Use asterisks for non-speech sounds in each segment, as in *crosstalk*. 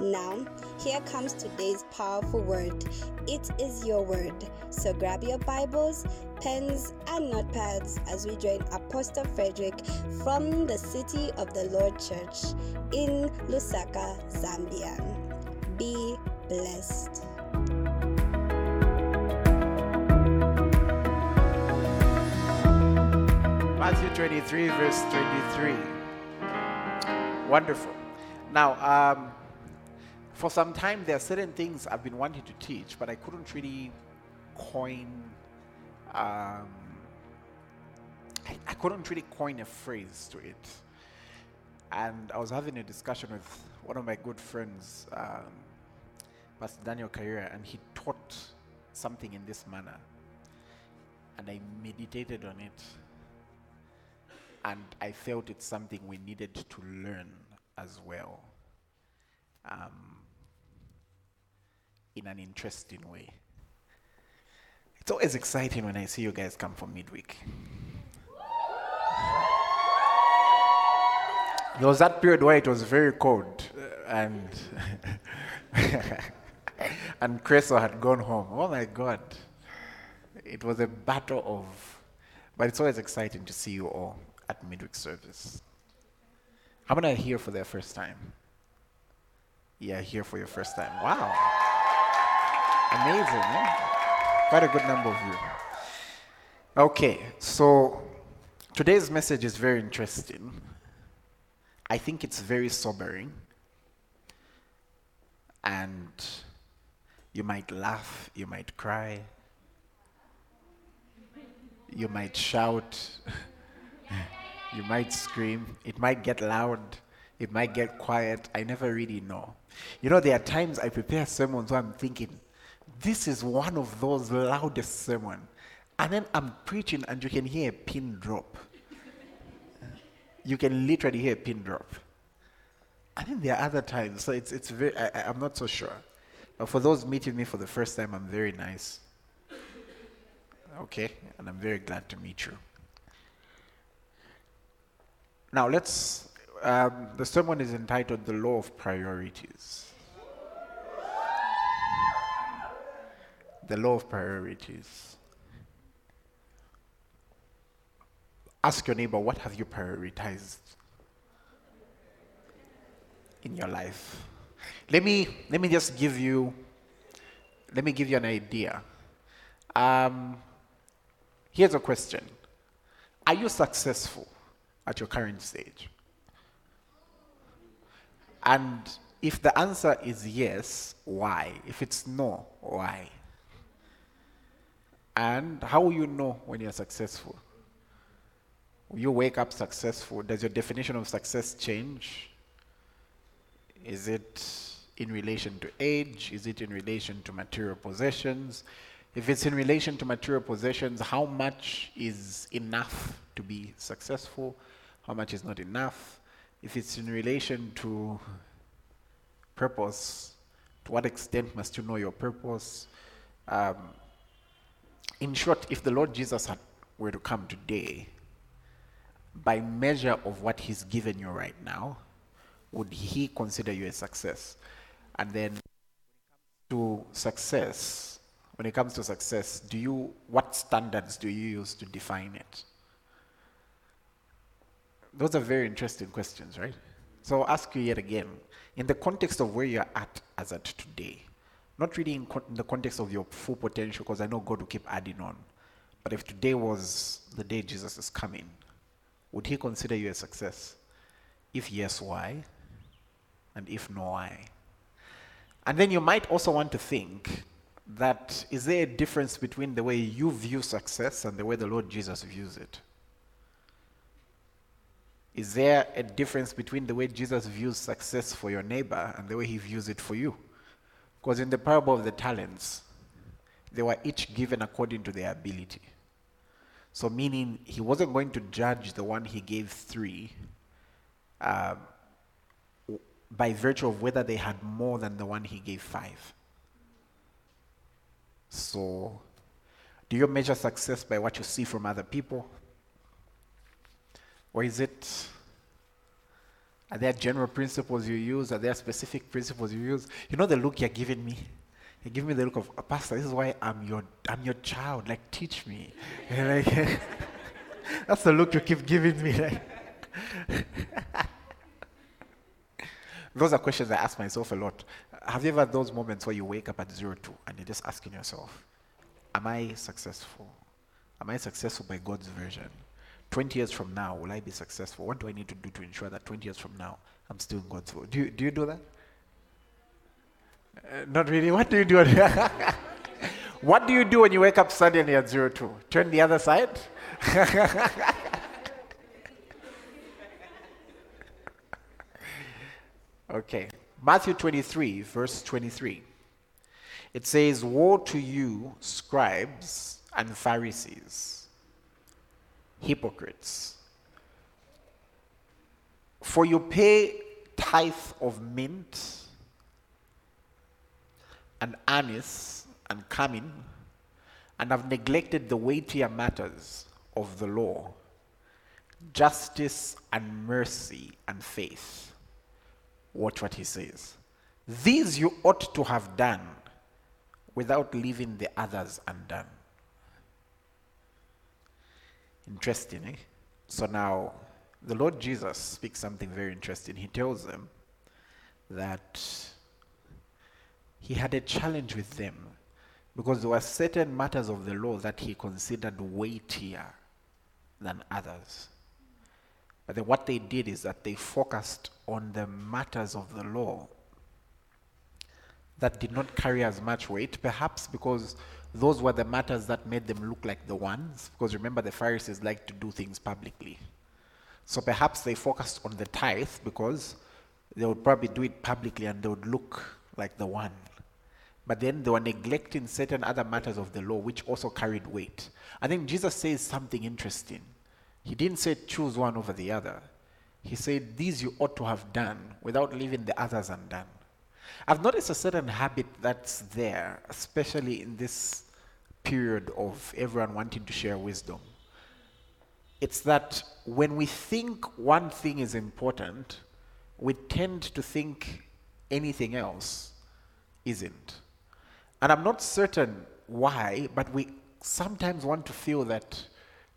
Now, here comes today's powerful word. It is your word. So grab your Bibles, pens, and notepads as we join Apostle Frederick from the City of the Lord Church in Lusaka, Zambia. Be blessed. Matthew 23, verse 23. Wonderful. Now, um, for some time, there are certain things I've been wanting to teach, but I couldn't really coin. Um, I, I couldn't really coin a phrase to it. And I was having a discussion with one of my good friends, um, Pastor Daniel Carrera, and he taught something in this manner. And I meditated on it. And I felt it's something we needed to learn as well. Um, in an interesting way. It's always exciting when I see you guys come for midweek. There was that period where it was very cold uh, and *laughs* and Creso had gone home. Oh my God. It was a battle of, but it's always exciting to see you all at midweek service. How many are here for their first time? Yeah, here for your first time. Wow. Amazing, eh? Quite a good number of you. Okay, so today's message is very interesting. I think it's very sobering. And you might laugh, you might cry, you might shout, *laughs* you might scream, it might get loud, it might get quiet. I never really know. You know, there are times I prepare sermons where I'm thinking, this is one of those loudest sermon. And then I'm preaching and you can hear a pin drop. You can literally hear a pin drop. I think there are other times, so it's, it's very, I, I'm not so sure. But for those meeting me for the first time, I'm very nice. Okay, and I'm very glad to meet you. Now let's, um, the sermon is entitled The Law of Priorities. The law of priorities. Ask your neighbor, what have you prioritized in your life? Let me, let me just give you, let me give you an idea. Um, here's a question. Are you successful at your current stage? And if the answer is yes, why? If it's no, why? And how you know when you're successful? You wake up successful? Does your definition of success change? Is it in relation to age? Is it in relation to material possessions? If it's in relation to material possessions, how much is enough to be successful? How much is not enough? If it's in relation to purpose, to what extent must you know your purpose? Um, in short, if the Lord Jesus had, were to come today, by measure of what he's given you right now, would he consider you a success? And then to success, when it comes to success, do you what standards do you use to define it? Those are very interesting questions, right? So I'll ask you yet again, in the context of where you're at as at today, not really in, in the context of your full potential, because I know God will keep adding on. But if today was the day Jesus is coming, would he consider you a success? If yes, why? And if no, why? And then you might also want to think that is there a difference between the way you view success and the way the Lord Jesus views it? Is there a difference between the way Jesus views success for your neighbor and the way he views it for you? Because in the parable of the talents, they were each given according to their ability. So, meaning he wasn't going to judge the one he gave three uh, by virtue of whether they had more than the one he gave five. So, do you measure success by what you see from other people? Or is it, are there general principles you use? Are there specific principles you use? You know the look you're giving me? You give me the look of, oh, Pastor, this is why I'm your, I'm your child. Like, teach me. *laughs* Like, *laughs* that's the look you keep giving me. Like. *laughs* those are questions I ask myself a lot. Have you ever had those moments where you wake up at zero two and you're just asking yourself, Am I successful? Am I successful by God's version? 20 years from now, will I be successful? What do I need to do to ensure that 20 years from now, I'm still in God's will? Do you, do, you do that? Uh, not really. What do you do? *laughs* what do you do when you wake up suddenly at zero two? Turn the other side? *laughs* okay. Matthew 23, verse 23. It says, Woe to you, scribes and Pharisees, hypocrites! For you pay tithe of mint and anise and cumin, and have neglected the weightier matters of the law justice and mercy and faith. Watch what he says. These you ought to have done without leaving the others undone. Interesting, eh? So now, the Lord Jesus speaks something very interesting. He tells them that he had a challenge with them because there were certain matters of the law that he considered weightier than others. But then what they did is that they focused on the matters of the law that did not carry as much weight, perhaps because those were the matters that made them look like the ones. Because remember, the Pharisees like to do things publicly. So perhaps they focused on the tithe because they would probably do it publicly and they would look like the one. But then they were neglecting certain other matters of the law which also carried weight. I think Jesus says something interesting. He didn't say choose one over the other. He said, These you ought to have done without leaving the others undone. I've noticed a certain habit that's there, especially in this period of everyone wanting to share wisdom. It's that when we think one thing is important, we tend to think anything else isn't. And I'm not certain why, but we sometimes want to feel that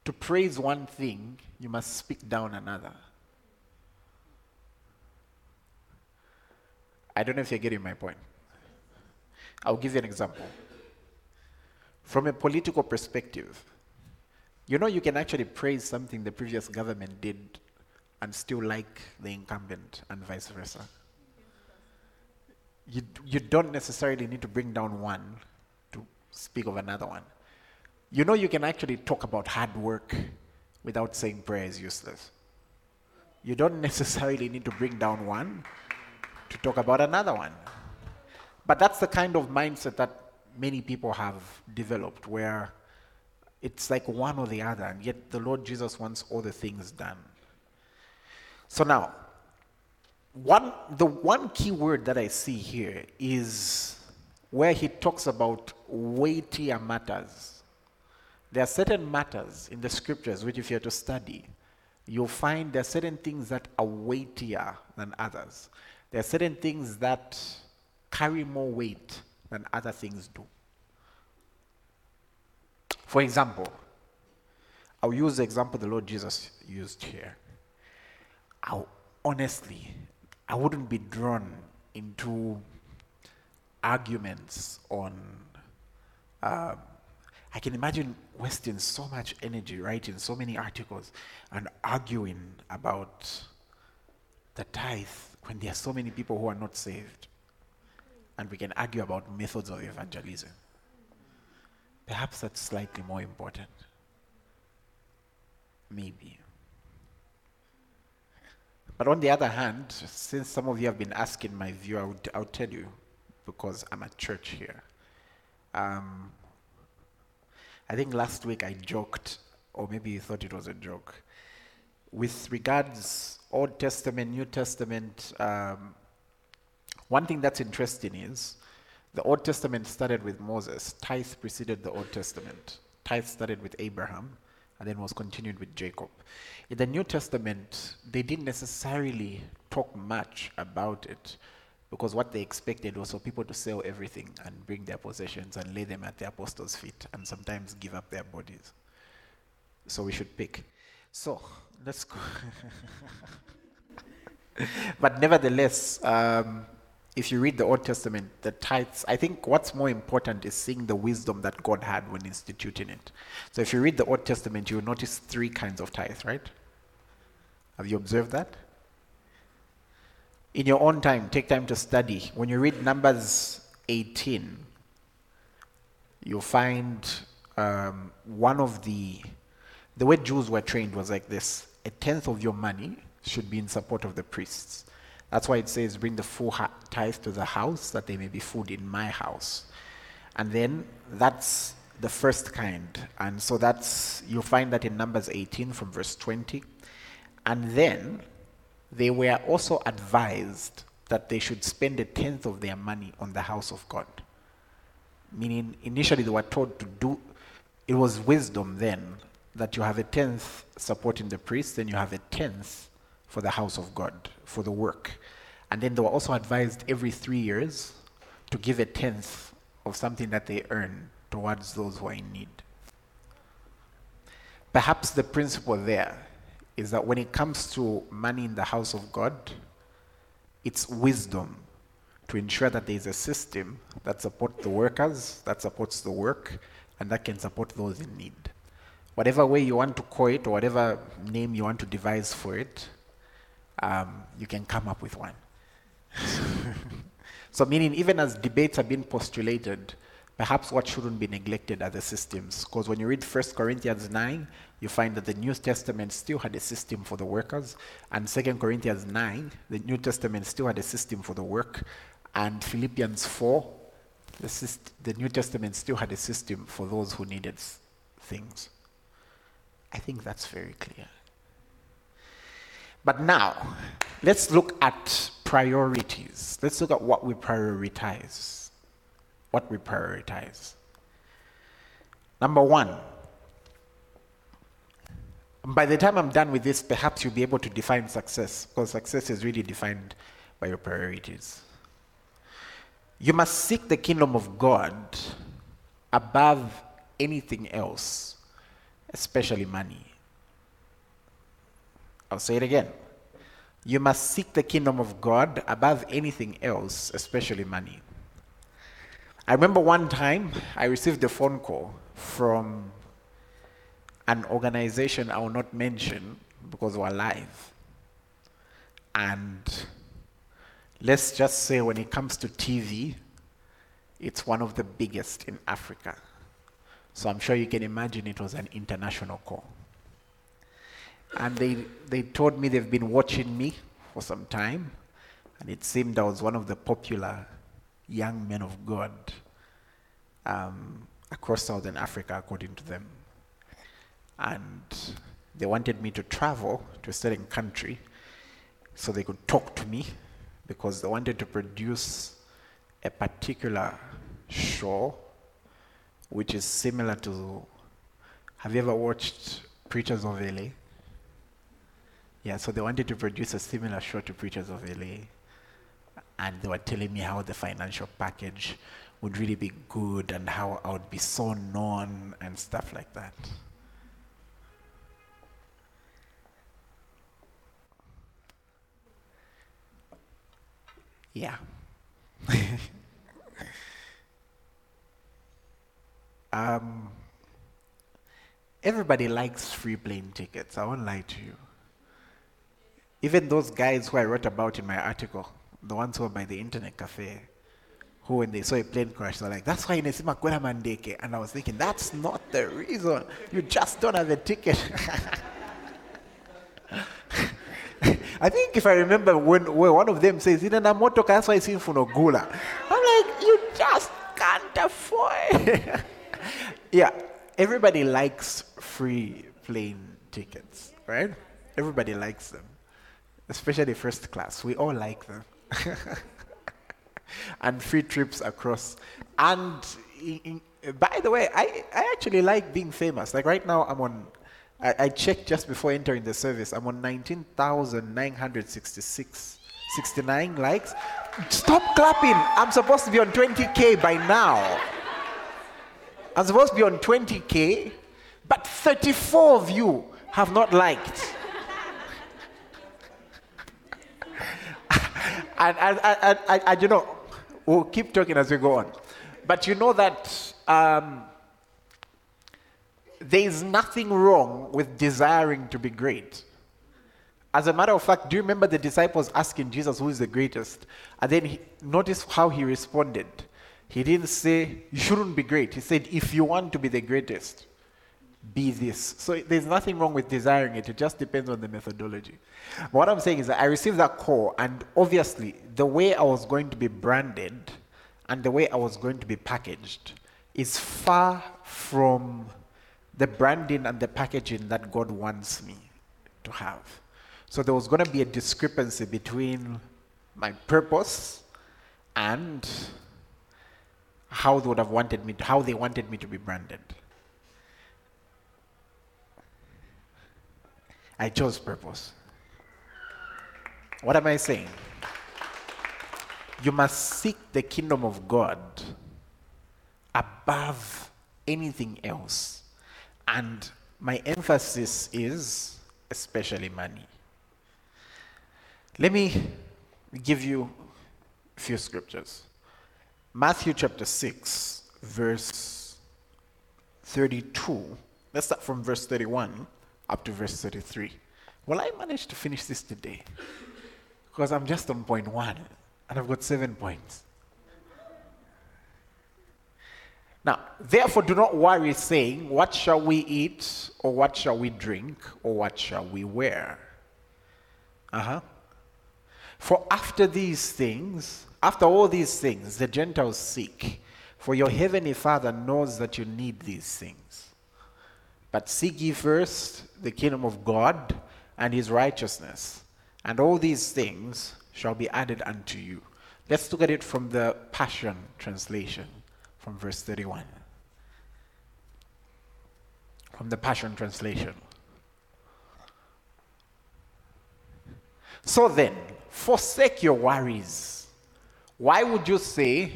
to praise one thing, you must speak down another. I don't know if you're getting my point. I'll give you an example. From a political perspective, you know, you can actually praise something the previous government did and still like the incumbent, and vice versa. You, you don't necessarily need to bring down one to speak of another one. You know, you can actually talk about hard work without saying prayer is useless. You don't *laughs* necessarily need to bring down one to talk about another one. But that's the kind of mindset that many people have developed where it's like one or the other, and yet the Lord Jesus wants all the things done. So now, one the one key word that I see here is where he talks about weightier matters. There are certain matters in the scriptures which, if you're to study, you'll find there are certain things that are weightier than others. There are certain things that carry more weight than other things do. For example, I'll use the example the Lord Jesus used here. I'll, honestly, I wouldn't be drawn into arguments on. Uh, I can imagine wasting so much energy writing so many articles and arguing about the tithe when there are so many people who are not saved? And we can argue about methods of evangelism. Perhaps that's slightly more important. Maybe. But on the other hand, since some of you have been asking my view, I would, I would tell you because I'm at church here. Um, I think last week I joked, or maybe you thought it was a joke, with regards Old Testament, New Testament. Um, one thing that's interesting is the Old Testament started with Moses. Tithe preceded the Old Testament. Tithe started with Abraham and then was continued with Jacob. In the New Testament, they didn't necessarily talk much about it because what they expected was for people to sell everything and bring their possessions and lay them at the apostles' feet and sometimes give up their bodies. So we should pick. So let's go. *laughs* but nevertheless, um, if you read the Old Testament, the tithes, I think what's more important is seeing the wisdom that God had when instituting it. So if you read the Old Testament, you will notice three kinds of tithes, right? Have you observed that? In your own time, take time to study. When you read Numbers 18, you'll find um, one of the, the way Jews were trained was like this a tenth of your money should be in support of the priests. That's why it says, Bring the full tithe to the house, that there may be food in my house. And then that's the first kind. And so that's, you'll find that in Numbers 18 from verse 20. And then they were also advised that they should spend a tenth of their money on the house of God. Meaning, initially they were told to do, it was wisdom then that you have a tenth supporting the priest, then you have a tenth for the house of God, for the work. And then they were also advised every three years to give a tenth of something that they earn towards those who are in need. Perhaps the principle there is that when it comes to money in the house of God, it's wisdom to ensure that there is a system that supports the workers, that supports the work, and that can support those in need. Whatever way you want to call it, or whatever name you want to devise for it, um, you can come up with one. *laughs* so, meaning, even as debates are being postulated, perhaps what shouldn't be neglected are the systems. Because when you read 1 Corinthians 9, you find that the New Testament still had a system for the workers, and 2 Corinthians 9, the New Testament still had a system for the work, and Philippians 4, the, syst- the New Testament still had a system for those who needed things. I think that's very clear. But now, let's look at priorities. Let's look at what we prioritize. What we prioritize. Number one, by the time I'm done with this, perhaps you'll be able to define success, because success is really defined by your priorities. You must seek the kingdom of God above anything else, especially money. I'll say it again. You must seek the kingdom of God above anything else, especially money. I remember one time I received a phone call from an organization I will not mention because we're live. And let's just say when it comes to TV, it's one of the biggest in Africa. So I'm sure you can imagine it was an international call and they, they told me they've been watching me for some time, and it seemed I was one of the popular young men of God um, across Southern Africa, according to them. And they wanted me to travel to a certain country so they could talk to me because they wanted to produce a particular show which is similar to have you ever watched Preachers of LA? Yeah, so they wanted to produce a similar show to Preachers of LA. And they were telling me how the financial package would really be good and how I would be so known and stuff like that. Yeah. *laughs* um, everybody likes free plane tickets. I won't lie to you. Even those guys who I wrote about in my article, the ones who were by the internet cafe, who when they saw a plane crash, they're like, that's why Inesima Kwela Mandeke. And I was thinking, that's not the reason. You just don't have a ticket. *laughs* I think if I remember when, when one of them says, in a motor that's why it's in Funogula. I'm like, you just can't afford. *laughs* yeah, everybody likes free plane tickets, right? Everybody likes them, especially first class. We all like them. *laughs* and free trips across. And in, in, by the way, I, I actually like being famous. Like right now, I'm on, I, I checked just before entering the service, I'm on 19,966. 69 likes. Stop clapping. I'm supposed to be on 20k by now. I'm supposed to be on 20k, but 34 of you have not liked. *laughs* and, and, and, and, and, you know, we'll keep talking as we go on. But you know that um, there is nothing wrong with desiring to be great. As a matter of fact, do you remember the disciples asking Jesus who is the greatest? And then he, notice how he responded. He didn't say, You shouldn't be great. He said, If you want to be the greatest, be this. So there's nothing wrong with desiring it. It just depends on the methodology. What I'm saying is that I received that call, and obviously, the way I was going to be branded and the way I was going to be packaged is far from the branding and the packaging that God wants me to have. So there was going to be a discrepancy between my purpose and how they would have wanted me to, how they wanted me to be branded. I chose purpose. What am I saying? You must seek the kingdom of God above anything else. And my emphasis is especially money. Let me give you a few scriptures. Matthew chapter 6, verse 32. Let's start from verse 31 up to verse 33. Well, I managed to finish this today? Because I'm just on point one and I've got seven points. Now, therefore, do not worry, saying, What shall we eat, or what shall we drink, or what shall we wear? Uh huh. For after these things, after all these things, the Gentiles seek, for your heavenly Father knows that you need these things. But seek ye first the kingdom of God and his righteousness, and all these things shall be added unto you. Let's look at it from the Passion Translation, from verse 31. From the Passion Translation. So then, forsake your worries. Why would you say,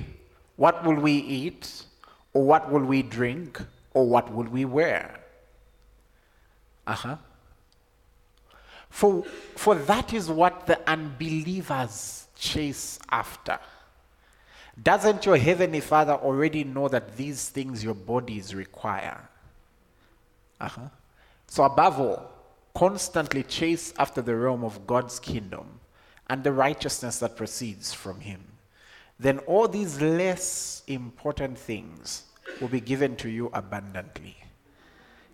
What will we eat? Or what will we drink? Or what will we wear? Uh huh. For, for that is what the unbelievers chase after. Doesn't your heavenly Father already know that these things your bodies require? Uh huh. So, above all, constantly chase after the realm of God's kingdom and the righteousness that proceeds from Him. Then all these less important things will be given to you abundantly.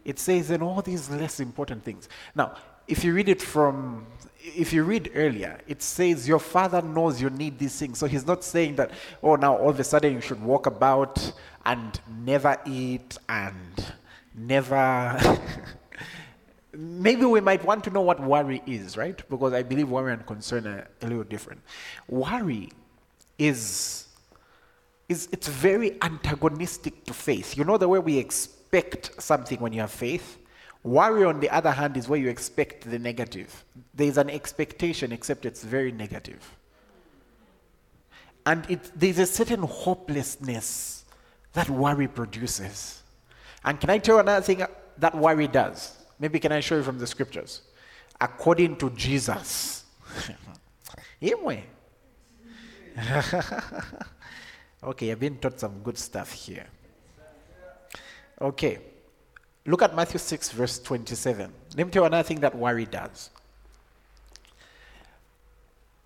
It says, in all these less important things. Now, if you read it from if you read earlier, it says your father knows you need these things. So he's not saying that, oh, now all of a sudden you should walk about and never eat and never. *laughs* Maybe we might want to know what worry is, right? Because I believe worry and concern are a little different. Worry is, is it's very antagonistic to faith. You know the way we expect something when you have faith? Worry, on the other hand, is where you expect the negative. There's an expectation, except it's very negative. And it, there's a certain hopelessness that worry produces. And can I tell you another thing that worry does? Maybe can I show you from the scriptures? According to Jesus. *laughs* *laughs* okay, I've been taught some good stuff here. Okay. Look at Matthew 6, verse 27. Let me tell you another thing that worry does.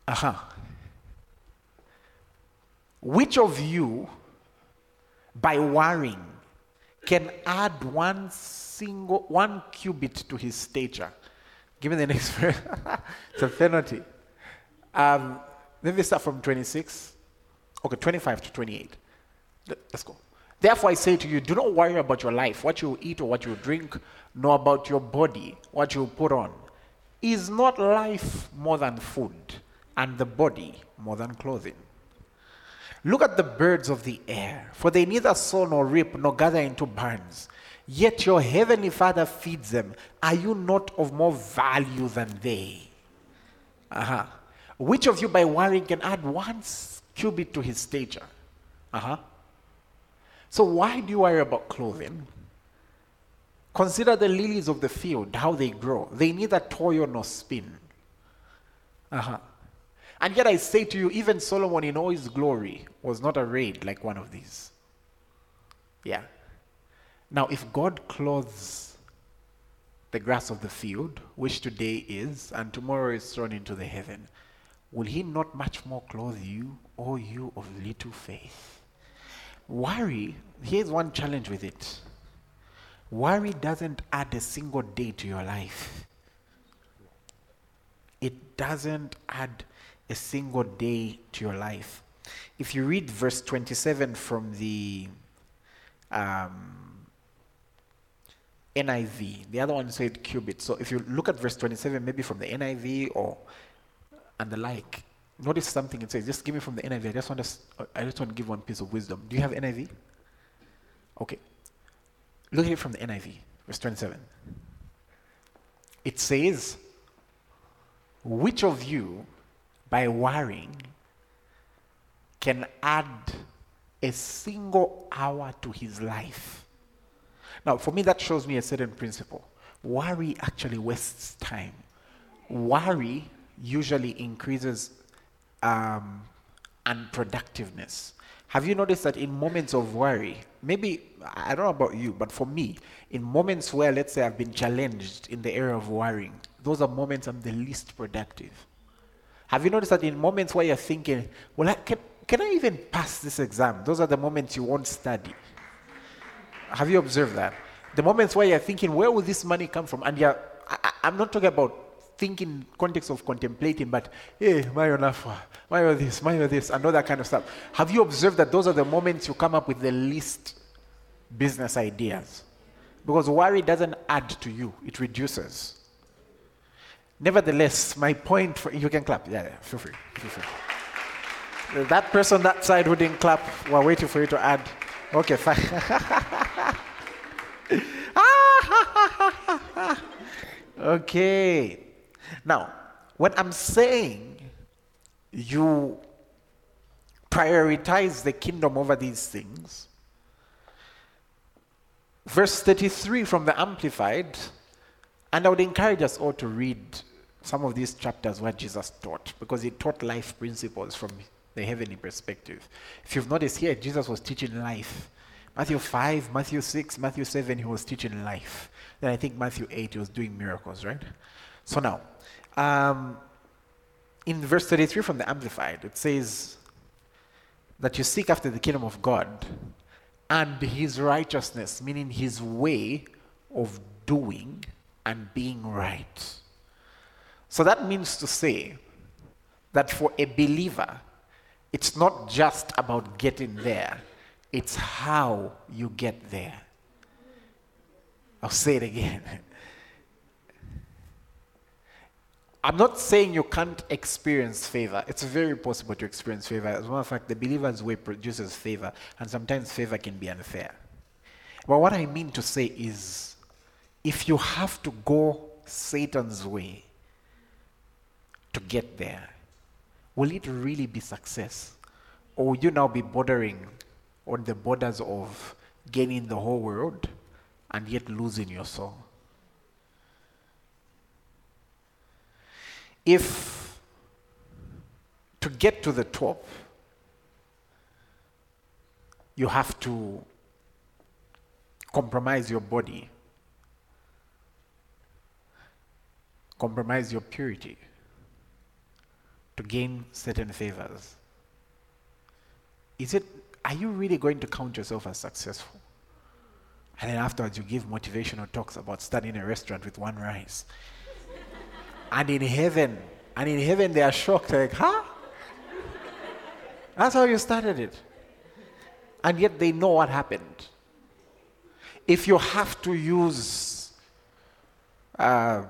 Uh huh. Which of you, by worrying, can add one single one cubit to his stature? Give me the next *laughs* verse. it's a penalty. Um, let they start from 26. Okay, 25 to 28. Let's go. Therefore, I say to you, do not worry about your life, what you eat or what you drink, nor about your body, what you put on. Is not life more than food, and the body more than clothing? Look at the birds of the air, for they neither sow nor reap nor gather into barns, yet your heavenly Father feeds them. Are you not of more value than they? Uh-huh. Which of you by worrying can add one cubit to his stature? Uh-huh. So why do you worry about clothing? Consider the lilies of the field, how they grow. They neither toil nor spin. Uh-huh. And yet I say to you, even Solomon in all his glory was not arrayed like one of these. Yeah. Now, if God clothes the grass of the field, which today is, and tomorrow is thrown into the heaven, will he not much more clothe you, O you of little faith? Worry, here's one challenge with it. Worry doesn't add a single day to your life. It doesn't add a single day to your life. If you read verse 27 from the um, NIV, the other one said cubit. So if you look at verse 27, maybe from the NIV or and the like, notice something it says. Just give me from the NIV. I just want to, I just want to give one piece of wisdom. Do you have NIV? Okay. Look at it from the NIV, verse 27. It says, Which of you, by worrying, can add a single hour to his life? Now, for me, that shows me a certain principle. Worry actually wastes time. Worry usually increases um, unproductiveness. Have you noticed that in moments of worry, maybe, I don't know about you, but for me, in moments where, let's say, I've been challenged in the area of worrying, those are moments I'm the least productive. Have you noticed that in moments where you're thinking, well, I, can, can I even pass this exam? Those are the moments you won't study. Have you observed that? The moments where you're thinking, where will this money come from? And you're, I, I'm not talking about thinking context of contemplating, but hey, Mayo Nafwa, Mayo this, Mayo this, and all that kind of stuff. Have you observed that those are the moments you come up with the least business ideas? Because worry doesn't add to you, it reduces. Nevertheless, my point for you can clap. Yeah, yeah feel free. Feel free. That person that side who didn't clap, we're waiting for you to add. Okay, fine. *laughs* Ah, okay. Now, when I'm saying you prioritize the kingdom over these things, verse 33 from the Amplified, and I would encourage us all to read some of these chapters where Jesus taught, because he taught life principles from the heavenly perspective. If you've noticed here, Jesus was teaching life. Matthew 5, Matthew 6, Matthew 7, he was teaching life. Then I think Matthew 8, he was doing miracles, right? So now, um, in verse 33 from the Amplified, it says that you seek after the kingdom of God and his righteousness, meaning his way of doing and being right. So that means to say that for a believer, it's not just about getting there, it's how you get there. I'll say it again. *laughs* I'm not saying you can't experience favor. It's very possible to experience favor. As a matter of fact, the believer's way produces favor, and sometimes favor can be unfair. But what I mean to say is if you have to go Satan's way to get there, will it really be success? Or will you now be bordering on the borders of gaining the whole world and yet losing your soul? If to get to the top, you have to compromise your body, compromise your purity, to gain certain favors, is it are you really going to count yourself as successful? And then afterwards, you give motivational talks about starting a restaurant with one rice. And in heaven, and in heaven, they are shocked, like, huh? That's how you started it. And yet they know what happened. If you have to use uh,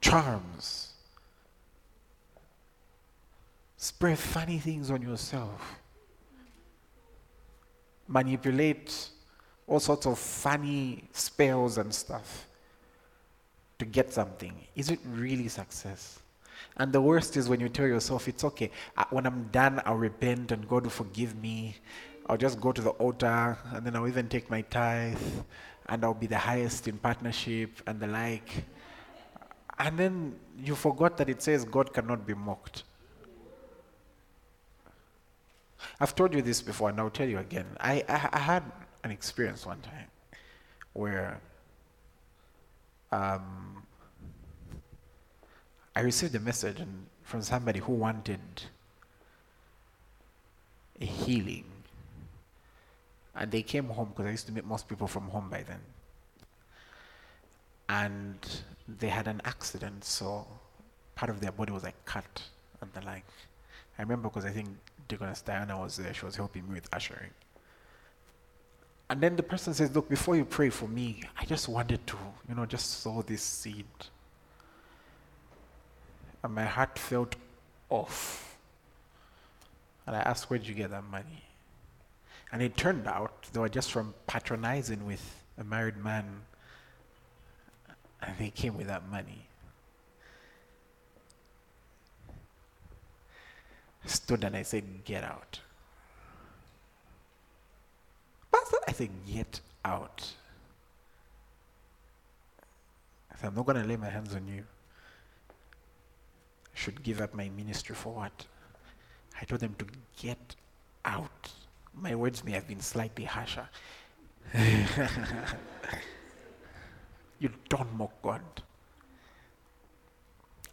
charms, spray funny things on yourself, manipulate all sorts of funny spells and stuff to get something. Is it really success? And the worst is when you tell yourself, it's okay. When I'm done, I'll repent and God will forgive me. I'll just go to the altar and then I'll even take my tithe and I'll be the highest in partnership and the like. And then you forgot that it says God cannot be mocked. I've told you this before and I'll tell you again. I, I, I had an experience one time where um, I received a message from somebody who wanted a healing. And they came home because I used to meet most people from home by then. And they had an accident, so part of their body was like cut and the like. I remember because I think Deaconess Diana was there, she was helping me with ushering. And then the person says, Look, before you pray for me, I just wanted to, you know, just sow this seed. And my heart felt off. And I asked, Where'd you get that money? And it turned out they were just from patronizing with a married man. And they came with that money. I stood and I said, Get out. Pastor, I said, Get out. I said, I'm not going to lay my hands on you. I should give up my ministry for what? I told them to get out. My words may have been slightly harsher. *laughs* you don't mock God.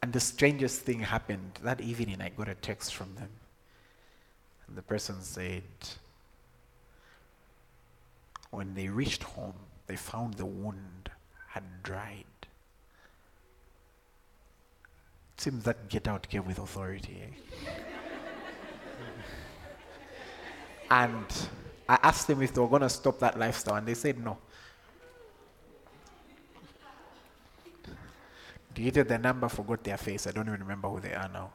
And the strangest thing happened that evening. I got a text from them. And the person said, when they reached home, they found the wound had dried. It seems that get out came with authority. Eh? *laughs* and I asked them if they were going to stop that lifestyle, and they said no. deleted their number, forgot their face. I don't even remember who they are now.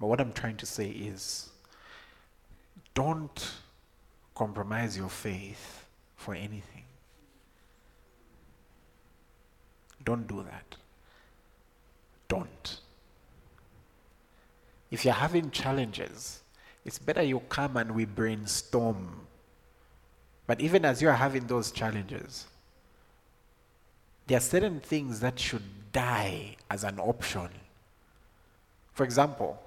But what I'm trying to say is don't compromise your faith for anything. Don't do that. Don't. If you're having challenges, it's better you come and we brainstorm. But even as you're having those challenges, there are certain things that should die as an option. For example,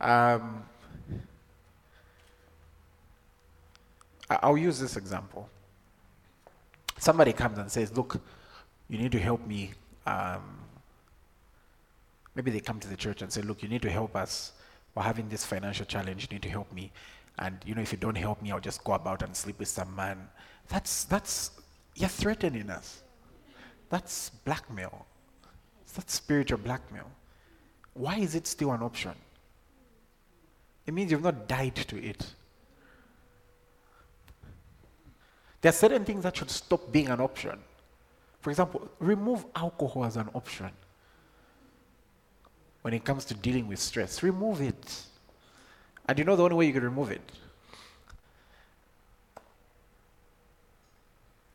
um, I'll use this example. Somebody comes and says, Look, you need to help me. Um, maybe they come to the church and say, Look, you need to help us. We're having this financial challenge. You need to help me. And you know, if you don't help me, I'll just go about and sleep with some man. That's that's you're threatening us. That's blackmail. That's spiritual blackmail. Why is it still an option? It means you've not died to it. There are certain things that should stop being an option. For example, remove alcohol as an option. When it comes to dealing with stress, remove it. And you know the only way you can remove it?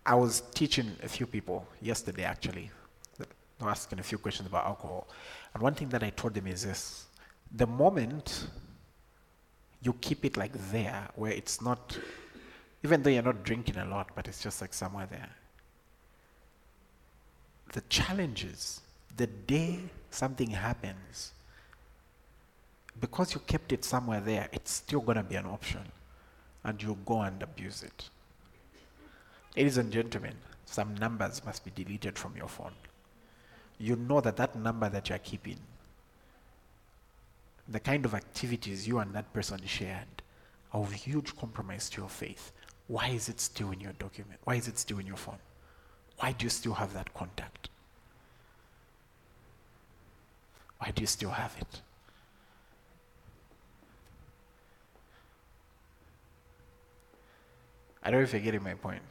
I was teaching a few people yesterday actually, asking a few questions about alcohol. And one thing that I told them is this the moment you keep it like there, where it's not, even though you're not drinking a lot, but it's just like somewhere there. The challenge is the day something happens, because you kept it somewhere there, it's still going to be an option. And you'll go and abuse it. Ladies and gentlemen, some numbers must be deleted from your phone. you know that that number that you're keeping, the kind of activities you and that person shared, are of huge compromise to your faith. Why is it still in your document? Why is it still in your phone? Why do you still have that contact? Why do you still have it? I don't know if you're getting my point.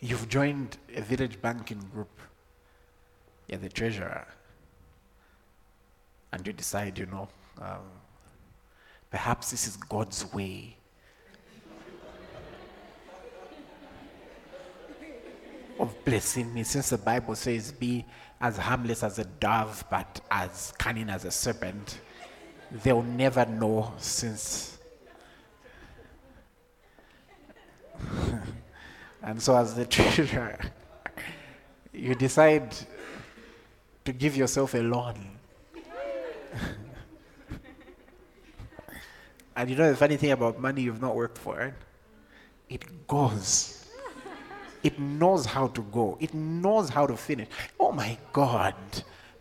You've joined a village banking group. You're the treasurer. And you decide, you know, um, perhaps this is God's way. of blessing me, since the Bible says, Be as harmless as a dove, but as cunning as a serpent, they'll never know since. *laughs* and so, as the treasurer, you decide to give yourself a loan *laughs* and you know the funny thing about money you've not worked for? It, it goes. It knows how to go. It knows how to finish. Oh my God.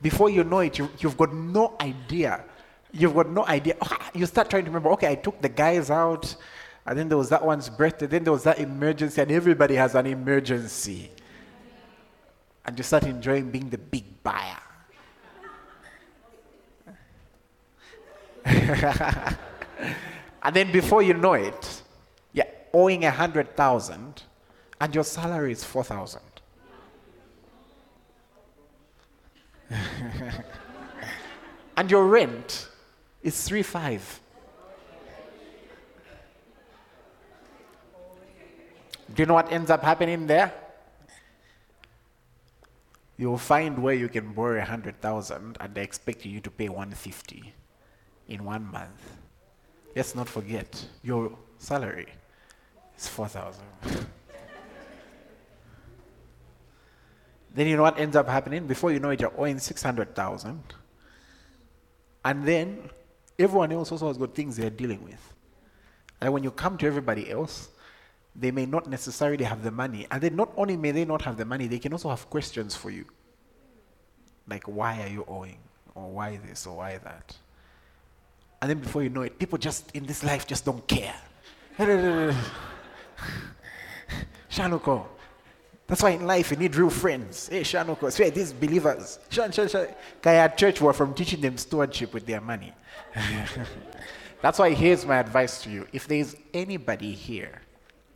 Before you know it, you, you've got no idea. You've got no idea. Ah, you start trying to remember, okay, I took the guys out, and then there was that one's birthday, then there was that emergency, and everybody has an emergency. And you start enjoying being the big buyer. *laughs* *laughs* and then before you know it, you're owing a hundred thousand and your salary is four thousand. *laughs* and your rent is three five. Do you know what ends up happening there? You'll find where you can borrow a hundred thousand and they expect you to pay one fifty in one month. Let's not forget your salary is 4,000. *laughs* then you know what ends up happening? Before you know it, you're owing 600,000. And then everyone else also has got things they're dealing with. And when you come to everybody else, they may not necessarily have the money. And then not only may they not have the money, they can also have questions for you. Like, why are you owing? Or why this? Or why that? And then before you know it, people just in this life just don't care. *laughs* Shanuko. That's why in life you need real friends. Hey, Shanuko, swear these believers. Shan, shan, shan. Kaya church were from teaching them stewardship with their money. *laughs* That's why here's my advice to you. If there's anybody here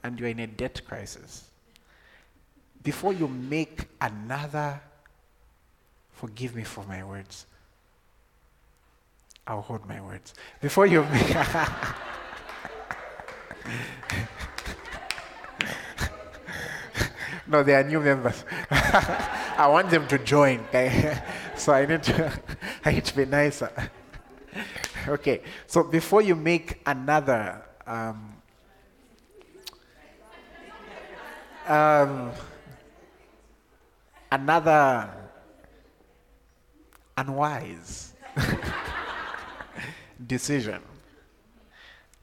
and you're in a debt crisis, before you make another, forgive me for my words, I'll hold my words. Before you. *laughs* no, they are new members. *laughs* I want them to join. *laughs* So I need to, I need to be nicer. okay, so before you make another um, um, another unwise decision.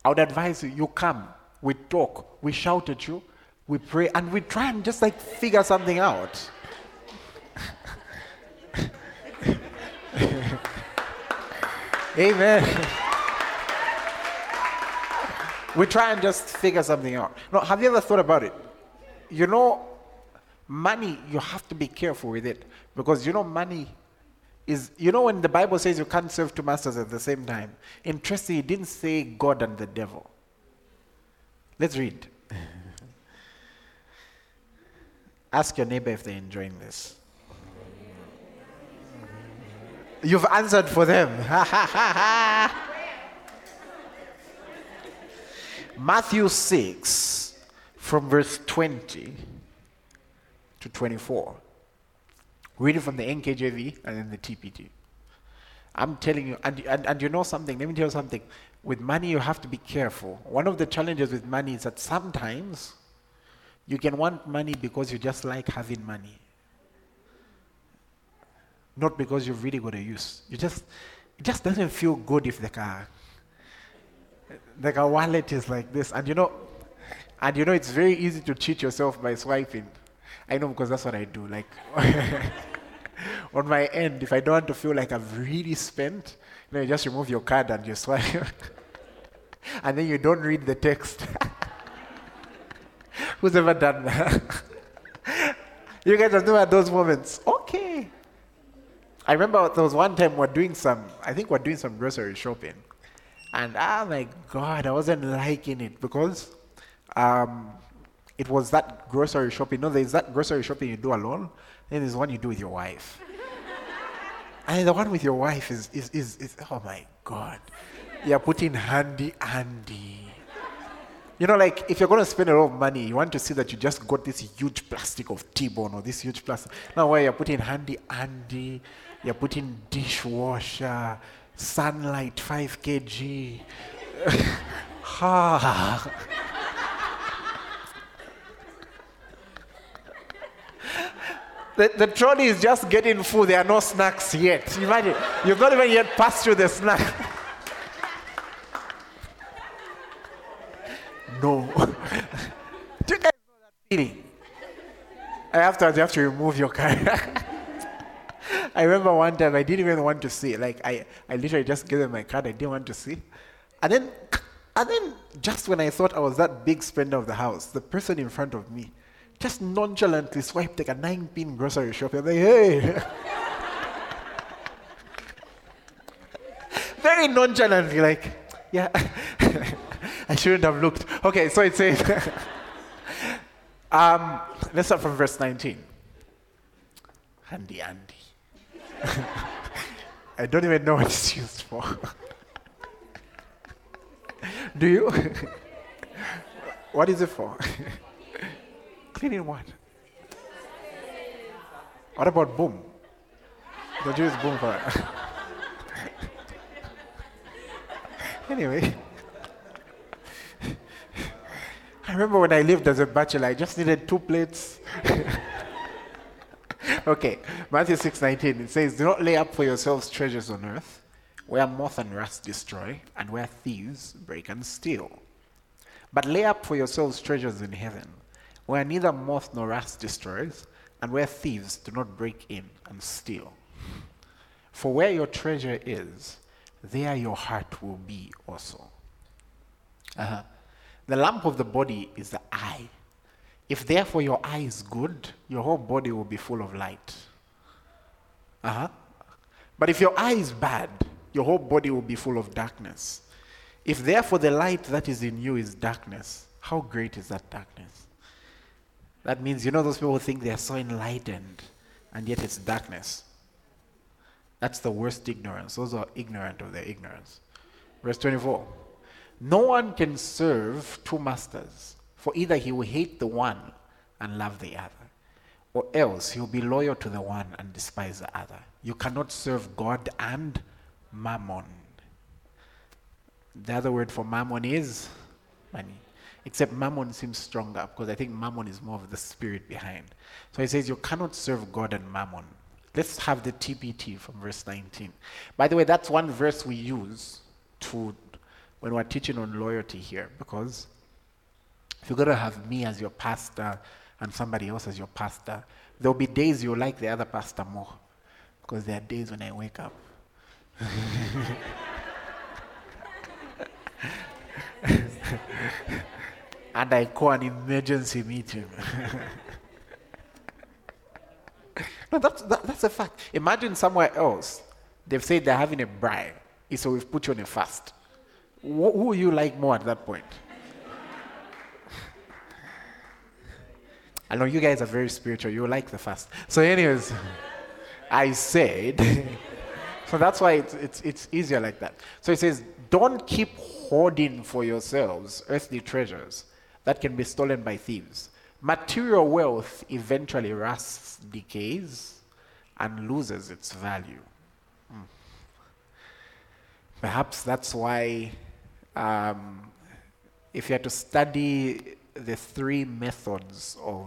I would advise you, you come, we talk, we shout at you, we pray, and we try and just like figure something out. *laughs* Amen. we try and just figure something out. No, have you ever thought about it? You know, money, you have to be careful with it because you know, money is you know when the Bible says you can't serve two masters at the same time. Interesting, it didn't say God and the devil. Let's read. *laughs* Ask your neighbor if they're enjoying this. You've answered for them. *laughs* Matthew 6, from verse 20 to 24. Read it from the NKJV and then the TPT. I'm telling you, and, and, and you know something, let me tell you something. With money, you have to be careful. One of the challenges with money is that sometimes you can want money because you just like having money. Not because you've really got a use. You just, it just doesn't feel good if the car, like a wallet is like this. And you know, and you know, it's very easy to cheat yourself by swiping. I know because that's what I do. Like *laughs* *laughs* on my end, if I don't want to feel like I've really spent, you know, you just remove your card and you swipe. *laughs* and then you don't read the text. *laughs* Who's ever done that? you guys have never had those moments. Okay. I remember there was one time we're doing some, I think we're doing some grocery shopping. And oh my God, I wasn't liking it because um, it was that grocery shopping. No, there's that grocery shopping you do alone, then there's one you do with your wife. and the one with your wife is, is, is, is oh my God. You're putting Handy Andy. You know, like if you're going to spend a lot of money, you want to see that you just got this huge plastic of T-bone or this huge plastic. Now, where you're putting Handy Andy, you're putting dishwasher, sunlight 5 kg. *laughs* ha. The, the trolley is just getting full. There are no snacks yet. Imagine, you've not even yet passed through the snack. no. *laughs* Do you guys know that feeling? Afterwards, you have to remove your car. *laughs* I remember one time I didn't even want to see. Like I, I literally just gave them my card. I didn't want to see. And then, and then just when I thought I was that big spender of the house, the person in front of me just nonchalantly swiped like a nine pin grocery shop. I'm like, hey. *laughs* Very nonchalantly, like, yeah, *laughs* I shouldn't have looked. Okay, so it says, *laughs* um, let's start from verse 19. Handy Andy. I don't even know what it's used for. Do you? what is it for? Cleaning what? What about boom? You use boom for *laughs* anyway. I remember when I lived as a bachelor, I just needed two plates. *laughs* okay, Matthew 6:19. It says, "Do not lay up for yourselves treasures on earth, where moth and rust destroy, and where thieves break and steal. But lay up for yourselves treasures in heaven, where neither moth nor rust destroys, and where thieves do not break in and steal. For where your treasure is, there your heart will be also. Uh-huh. The lamp of the body is the eye. If therefore your eye is good, your whole body will be full of light. Uh-huh. But if your eye is bad, your whole body will be full of darkness. If therefore the light that is in you is darkness, how great is that darkness? That means, you know, those people think they are so enlightened, and yet it's darkness. That's the worst ignorance. Those are ignorant of their ignorance. Verse 24 No one can serve two masters, for either he will hate the one and love the other, or else he will be loyal to the one and despise the other. You cannot serve God and mammon. The other word for mammon is money. Except mammon seems stronger because I think mammon is more of the spirit behind. So he says you cannot serve God and mammon. Let's have the TPT from verse 19. By the way, that's one verse we use to when we're teaching on loyalty here because if you're going to have me as your pastor and somebody else as your pastor, there'll be days you'll like the other pastor more because there are days when I wake up. *laughs* and I call an emergency meeting. *laughs* no, that's, that, that's a fact. Imagine somewhere else, they've said they're having a bribe, so we've put you on a fast. Wh- who you like more at that point? I know you guys are very spiritual. You like the fast. So, anyways, *laughs* I said, *laughs* so that's why it's, it's, it's easier like that. So it says, don't keep hoarding for yourselves earthly treasures that can be stolen by thieves. Material wealth eventually rusts, decays, and loses its value. Hmm. Perhaps that's why, um, if you had to study the three methods of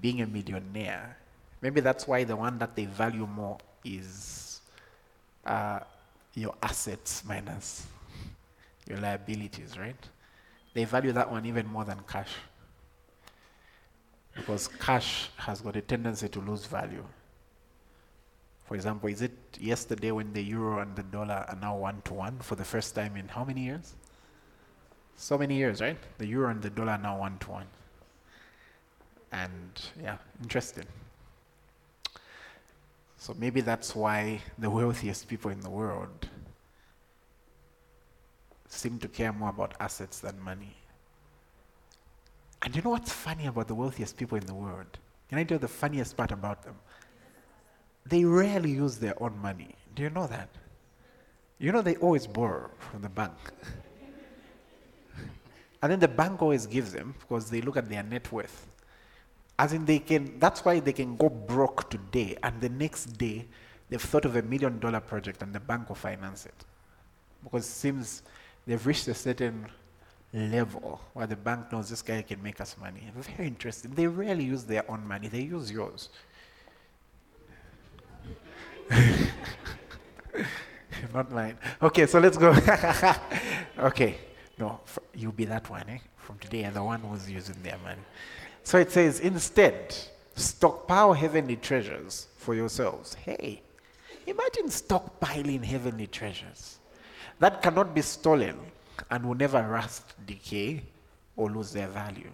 being a millionaire, maybe that's why the one that they value more is uh, your assets minus your liabilities, right? They value that one even more than cash. because cash has got a tendency to lose value. For example, is it yesterday when the euro and the dollar are now one to one for the first time in how many years? So many years, right? The euro and the dollar are now one to one. And yeah, interesting. So maybe that's why the wealthiest people in the world seem to care more about assets than money. And you know what's funny about the wealthiest people in the world? Can I tell you the funniest part about them? They rarely use their own money. Do you know that? You know they always borrow from the bank. *laughs* and then the bank always gives them because they look at their net worth. As in they can that's why they can go broke today and the next day they've thought of a million dollar project and the bank will finance it. Because it seems they've reached a certain level where the bank knows this guy can make us money. Very interesting. They rarely use their own money, they use yours. *laughs* Not mine. Okay, so let's go. *laughs* okay, no, you'll be that one, eh? From today, and the one who's using their money. So it says, instead, stockpile heavenly treasures for yourselves. Hey, imagine stockpiling heavenly treasures that cannot be stolen and will never rust, decay, or lose their value.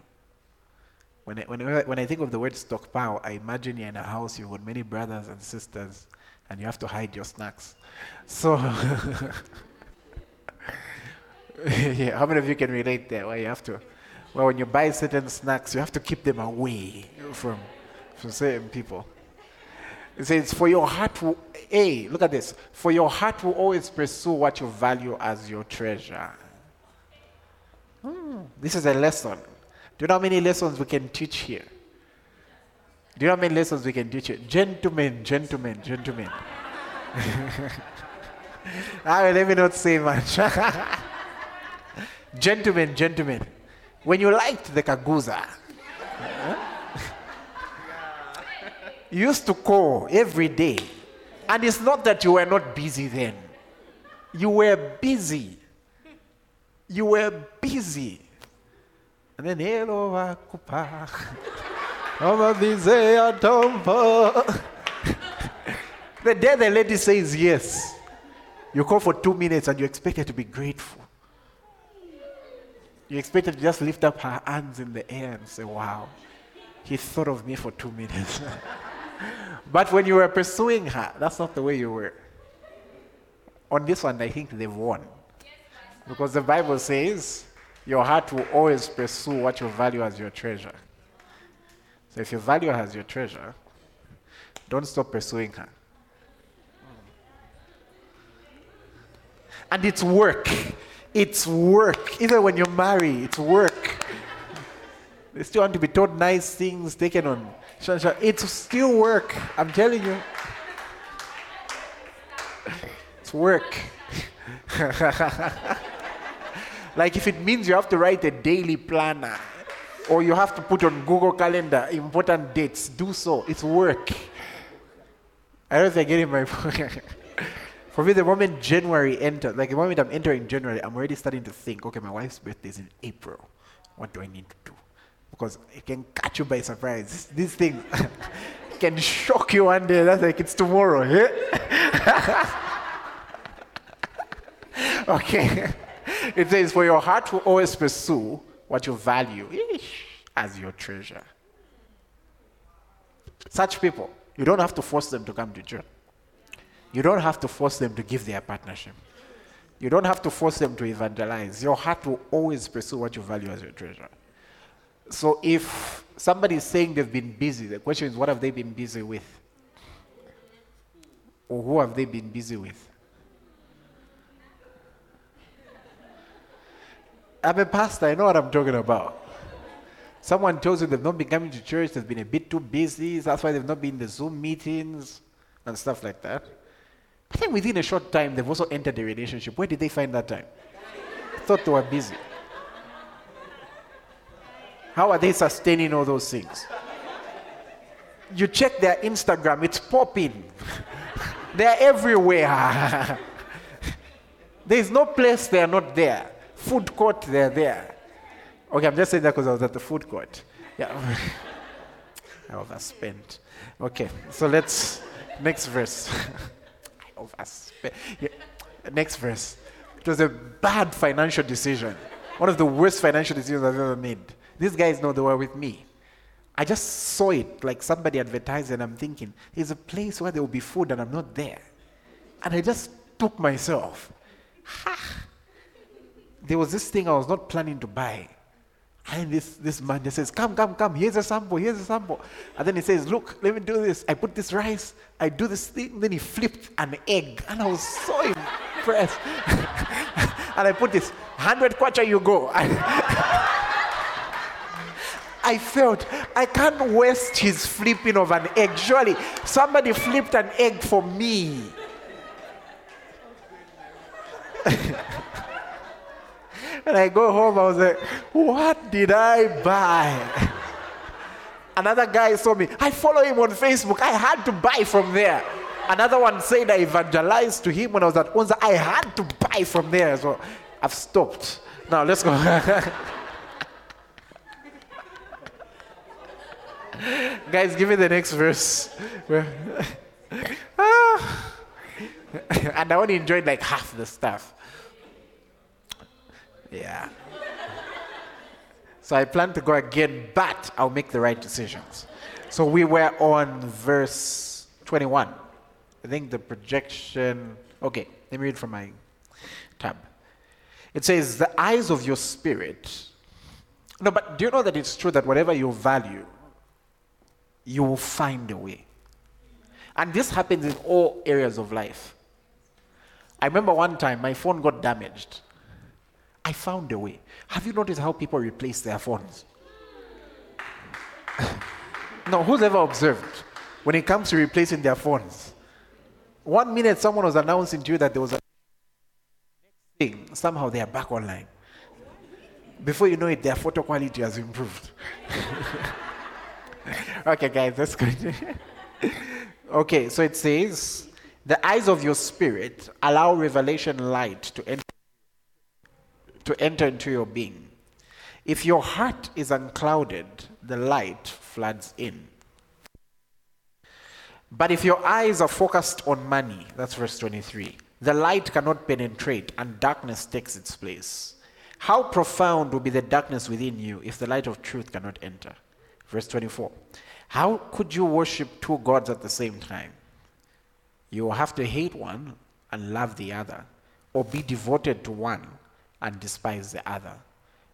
When I, when, I, when I think of the word stockpile, I imagine you're in a house, you've got many brothers and sisters, and you have to hide your snacks. So, *laughs* yeah, how many of you can relate there? Why you have to? Well, when you buy certain snacks, you have to keep them away from, from certain people. It says, For your heart will, A, look at this. For your heart will always pursue what you value as your treasure. Hmm, this is a lesson. Do you know how many lessons we can teach here? Do you know how many lessons we can teach here? Gentlemen, gentlemen, gentlemen. I *laughs* let me not say much. *laughs* gentlemen, gentlemen. When you liked the Kaguza, you used to call every day. And it's not that you were not busy then. You were busy. You were busy. And then hello kupa. *laughs* *laughs* The day the lady says yes, you call for two minutes and you expect her to be grateful. You expect her to just lift up her hands in the air and say, Wow, he thought of me for two minutes. *laughs* *laughs* but when you were pursuing her, that's not the way you were. On this one, I think they've won. Because the Bible says your heart will always pursue what you value as your treasure. So if you value her as your treasure, don't stop pursuing her. And it's work. It's work. Even when you marry, it's work. They still want to be told nice things, taken on. It's still work. I'm telling you. It's work. *laughs* like if it means you have to write a daily planner or you have to put on Google Calendar important dates, do so. It's work. I don't think I get in my For me, the moment January enters, like the moment I'm entering January, I'm already starting to think, okay, my wife's birthday is in April. What do I need to do? Because it can catch you by surprise. This, thing *laughs* can shock you one day. That's like it's tomorrow. Yeah? *laughs* okay. *laughs* It says, For your heart will always pursue what you value as your treasure. Such people, you don't have to force them to come to church. You don't have to force them to give their partnership. You don't have to force them to evangelize. Your heart will always pursue what you value as your treasure. So if somebody is saying they've been busy, the question is what have they been busy with? Or who have they been busy with? I'm a pastor, I know what I'm talking about. Someone tells you they've not been coming to church, they've been a bit too busy, that's why they've not been in the Zoom meetings and stuff like that. But then within a short time, they've also entered a relationship. Where did they find that time? Thought they were busy. How are they sustaining all those things? You check their Instagram, it's popping. *laughs* They're everywhere. *laughs* There's no place they're not there food court, they're there. Okay, I'm just saying that because I was at the food court. Yeah. *laughs* I overspent. Okay, so let's next verse. I overspent. Yeah. Next verse. It was a bad financial decision. One of the worst financial decisions I've ever made. These guys know they were with me. I just saw it like somebody advertised, and I'm thinking, there's a place where there will be food, and I'm not there. And I just took myself. Ha! There was this thing I was not planning to buy. And this, this man just says, Come, come, come, here's a sample, here's a sample. And then he says, Look, let me do this. I put this rice, I do this thing. Then he flipped an egg. And I was so impressed. *laughs* and I put this 100 kwacha, you go. *laughs* I felt I can't waste his flipping of an egg. Surely somebody flipped an egg for me. *laughs* and I go home, I was like, what did I buy? Another guy saw me. I follow him on Facebook. I had to buy from there. Another one said I evangelized to him when I was at Onza. I had to buy from there. So I've stopped. Now let's go. *laughs* *laughs* Guys, give me the next verse. *laughs* Ah. *laughs* and I only enjoyed like half the stuff. Yeah. So I plan to go again, but I'll make the right decisions. So we were on verse 21. I think the projection. Okay, let me read from my tab. It says, The eyes of your spirit. No, but do you know that it's true that whatever you value, you will find a way? And this happens in all areas of life. I remember one time my phone got damaged. I found a way. Have you noticed how people replace their phones? *laughs* no, who's ever observed when it comes to replacing their phones? One minute someone was announcing to you that there was a thing, somehow they are back online. Before you know it, their photo quality has improved. *laughs* *laughs* okay, guys, that's good. *laughs* okay, so it says, the eyes of your spirit allow revelation light to enter to enter into your being. If your heart is unclouded, the light floods in. But if your eyes are focused on money, that's verse 23, the light cannot penetrate and darkness takes its place. How profound will be the darkness within you if the light of truth cannot enter? Verse 24. How could you worship two gods at the same time? You will have to hate one and love the other, or be devoted to one and despise the other.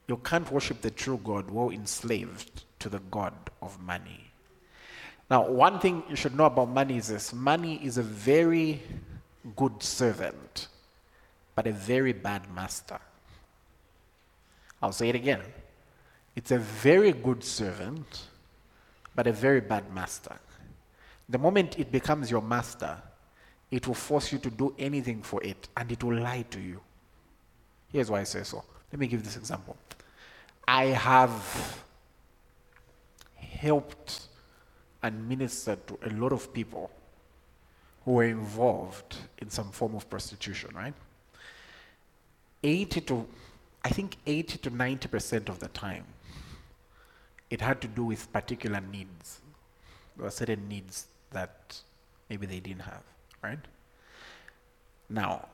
You can't worship the true God while enslaved to the God of money. Now, one thing you should know about money is this money is a very good servant, but a very bad master. I'll say it again. It's a very good servant, but a very bad master. The moment it becomes your master, it will force you to do anything for it, and it will lie to you. Here's why I say so. Let me give this example. I have helped and ministered to a lot of people who were involved in some form of prostitution, right? 80 to, I think 80 to 90% of the time, it had to do with particular needs. There were certain needs that maybe they didn't have, right? Now,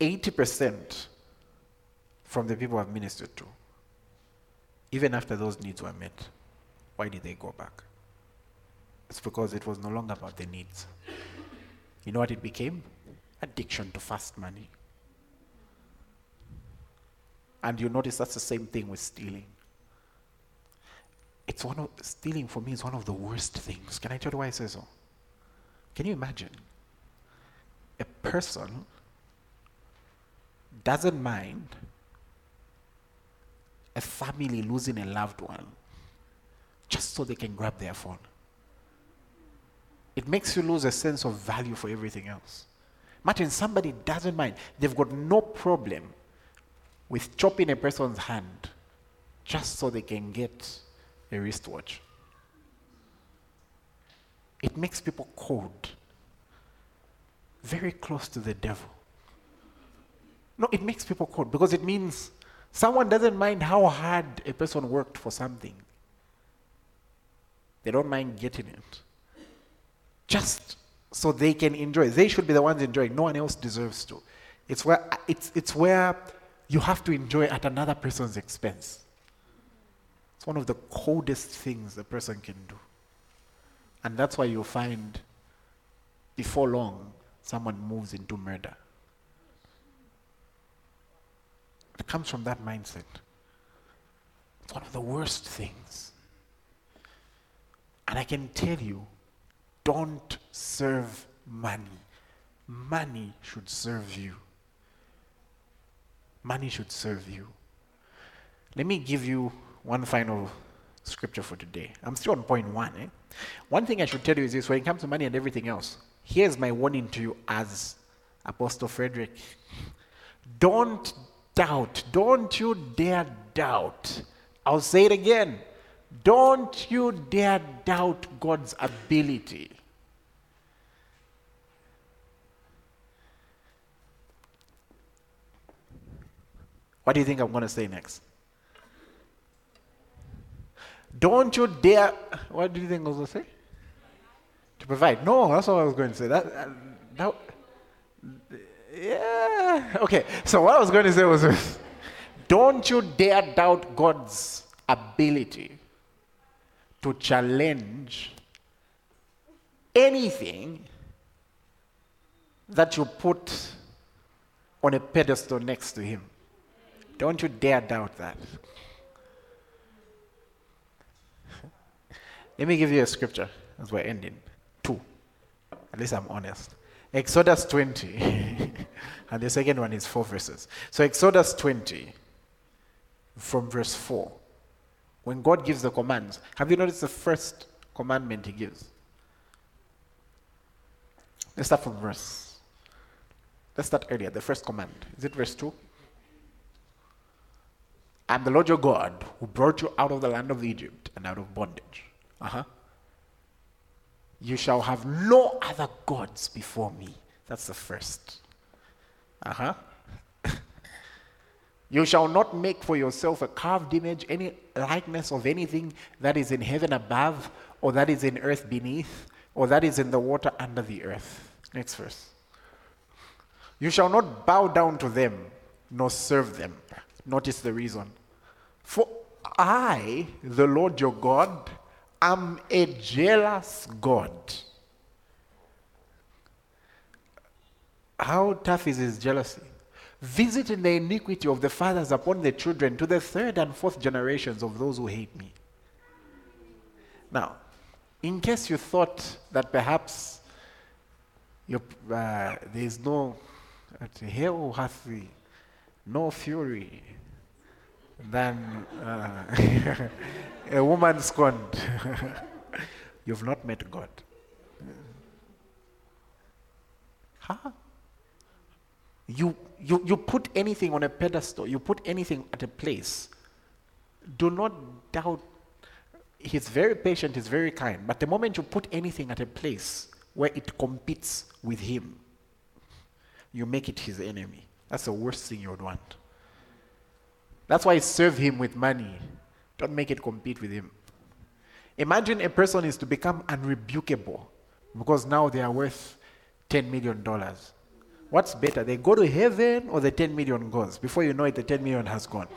80% from the people I've ministered to, even after those needs were met, why did they go back? It's because it was no longer about the needs. You know what it became? Addiction to fast money. And you notice that's the same thing with stealing. It's one of stealing for me is one of the worst things. Can I tell you why I say so? Can you imagine a person doesn't mind a family losing a loved one just so they can grab their phone. It makes you lose a sense of value for everything else. Martin, somebody doesn't mind. They've got no problem with chopping a person's hand just so they can get a wristwatch. It makes people cold, very close to the devil. No, it makes people cold because it means Someone doesn't mind how hard a person worked for something. They don't mind getting it. Just so they can enjoy. They should be the ones enjoying. No one else deserves to. It's where, it's, it's where you have to enjoy at another person's expense. It's one of the coldest things a person can do. And that's why you'll find before long someone moves into murder. It comes from that mindset. It's one of the worst things. And I can tell you, don't serve money. Money should serve you. Money should serve you. Let me give you one final scripture for today. I'm still on point one. Eh? One thing I should tell you is this when it comes to money and everything else, here's my warning to you as Apostle Frederick. Don't doubt. Don't you dare doubt. I'll say it again. Don't you dare doubt God's ability. What do you think I'm going to say next? Don't you dare. What do you think I was going to say? To provide. No, that's what I was going to say. That, uh, that, yeah. Okay. So what I was going to say was this. Don't you dare doubt God's ability to challenge anything that you put on a pedestal next to Him. Don't you dare doubt that. Let me give you a scripture as we're ending. Two. At least I'm honest. Exodus 20. *laughs* and the second one is four verses. So, Exodus 20, from verse 4. When God gives the commands, have you noticed the first commandment He gives? Let's start from verse. Let's start earlier. The first command. Is it verse 2? I'm the Lord your God who brought you out of the land of Egypt and out of bondage. Uh huh. You shall have no other gods before me. That's the first. Uh huh. *laughs* you shall not make for yourself a carved image, any likeness of anything that is in heaven above, or that is in earth beneath, or that is in the water under the earth. Next verse. You shall not bow down to them, nor serve them. Notice the reason. For I, the Lord your God, am a jealous God. How tough is his jealousy? Visiting the iniquity of the fathers upon the children to the third and fourth generations of those who hate me. Now, in case you thought that perhaps uh, there is no hell hath no fury than uh, *laughs* a woman scorned. *laughs* You've not met God. Huh? You, you, you put anything on a pedestal, you put anything at a place. Do not doubt. He's very patient, he's very kind. But the moment you put anything at a place where it competes with him, you make it his enemy. That's the worst thing you would want. That's why serve him with money. Don't make it compete with him. Imagine a person is to become unrebukable because now they are worth $10 million. What's better? They go to heaven or the 10 million goes? Before you know it, the 10 million has gone.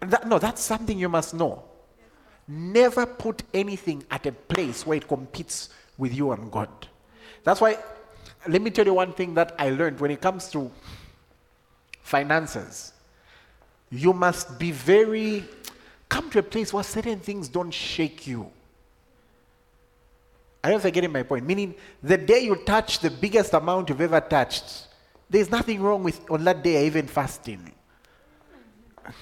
That, no, that's something you must know. Never put anything at a place where it competes with you and God. That's why, let me tell you one thing that I learned when it comes to finances you must be very, come to a place where certain things don't shake you. I don't know if you're getting my point. Meaning, the day you touch the biggest amount you've ever touched, there's nothing wrong with on that day even fasting. *laughs*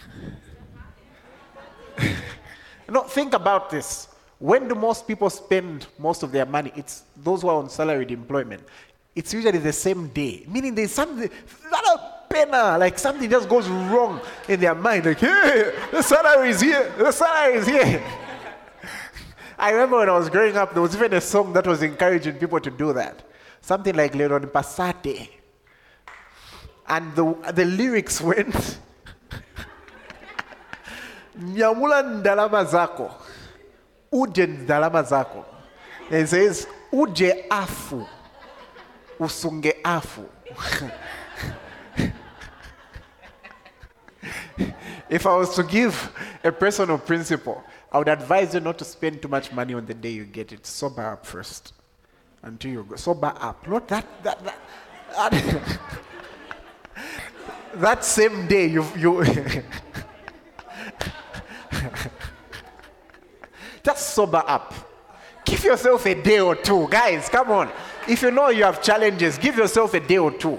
no, think about this. When do most people spend most of their money? It's those who are on salaried employment. It's usually the same day. Meaning there's something, like something just goes wrong in their mind. Like, hey, the salary is here, the salary is here. *laughs* I remember when I was growing up, there was even a song that was encouraging people to do that. Something like Leon Passate. And the, the lyrics went, *laughs* Nyamula ndalama zako. uje ndalama zako. It says uje afu usunge afu. *laughs* if I was to give a personal principle, I would advise you not to spend too much money on the day you get it. Sober up first until you go. Sober up. Not that that that. that, *laughs* that same day you you. *laughs* just sober up. Give yourself a day or two, guys. Come on. If you know you have challenges, give yourself a day or two.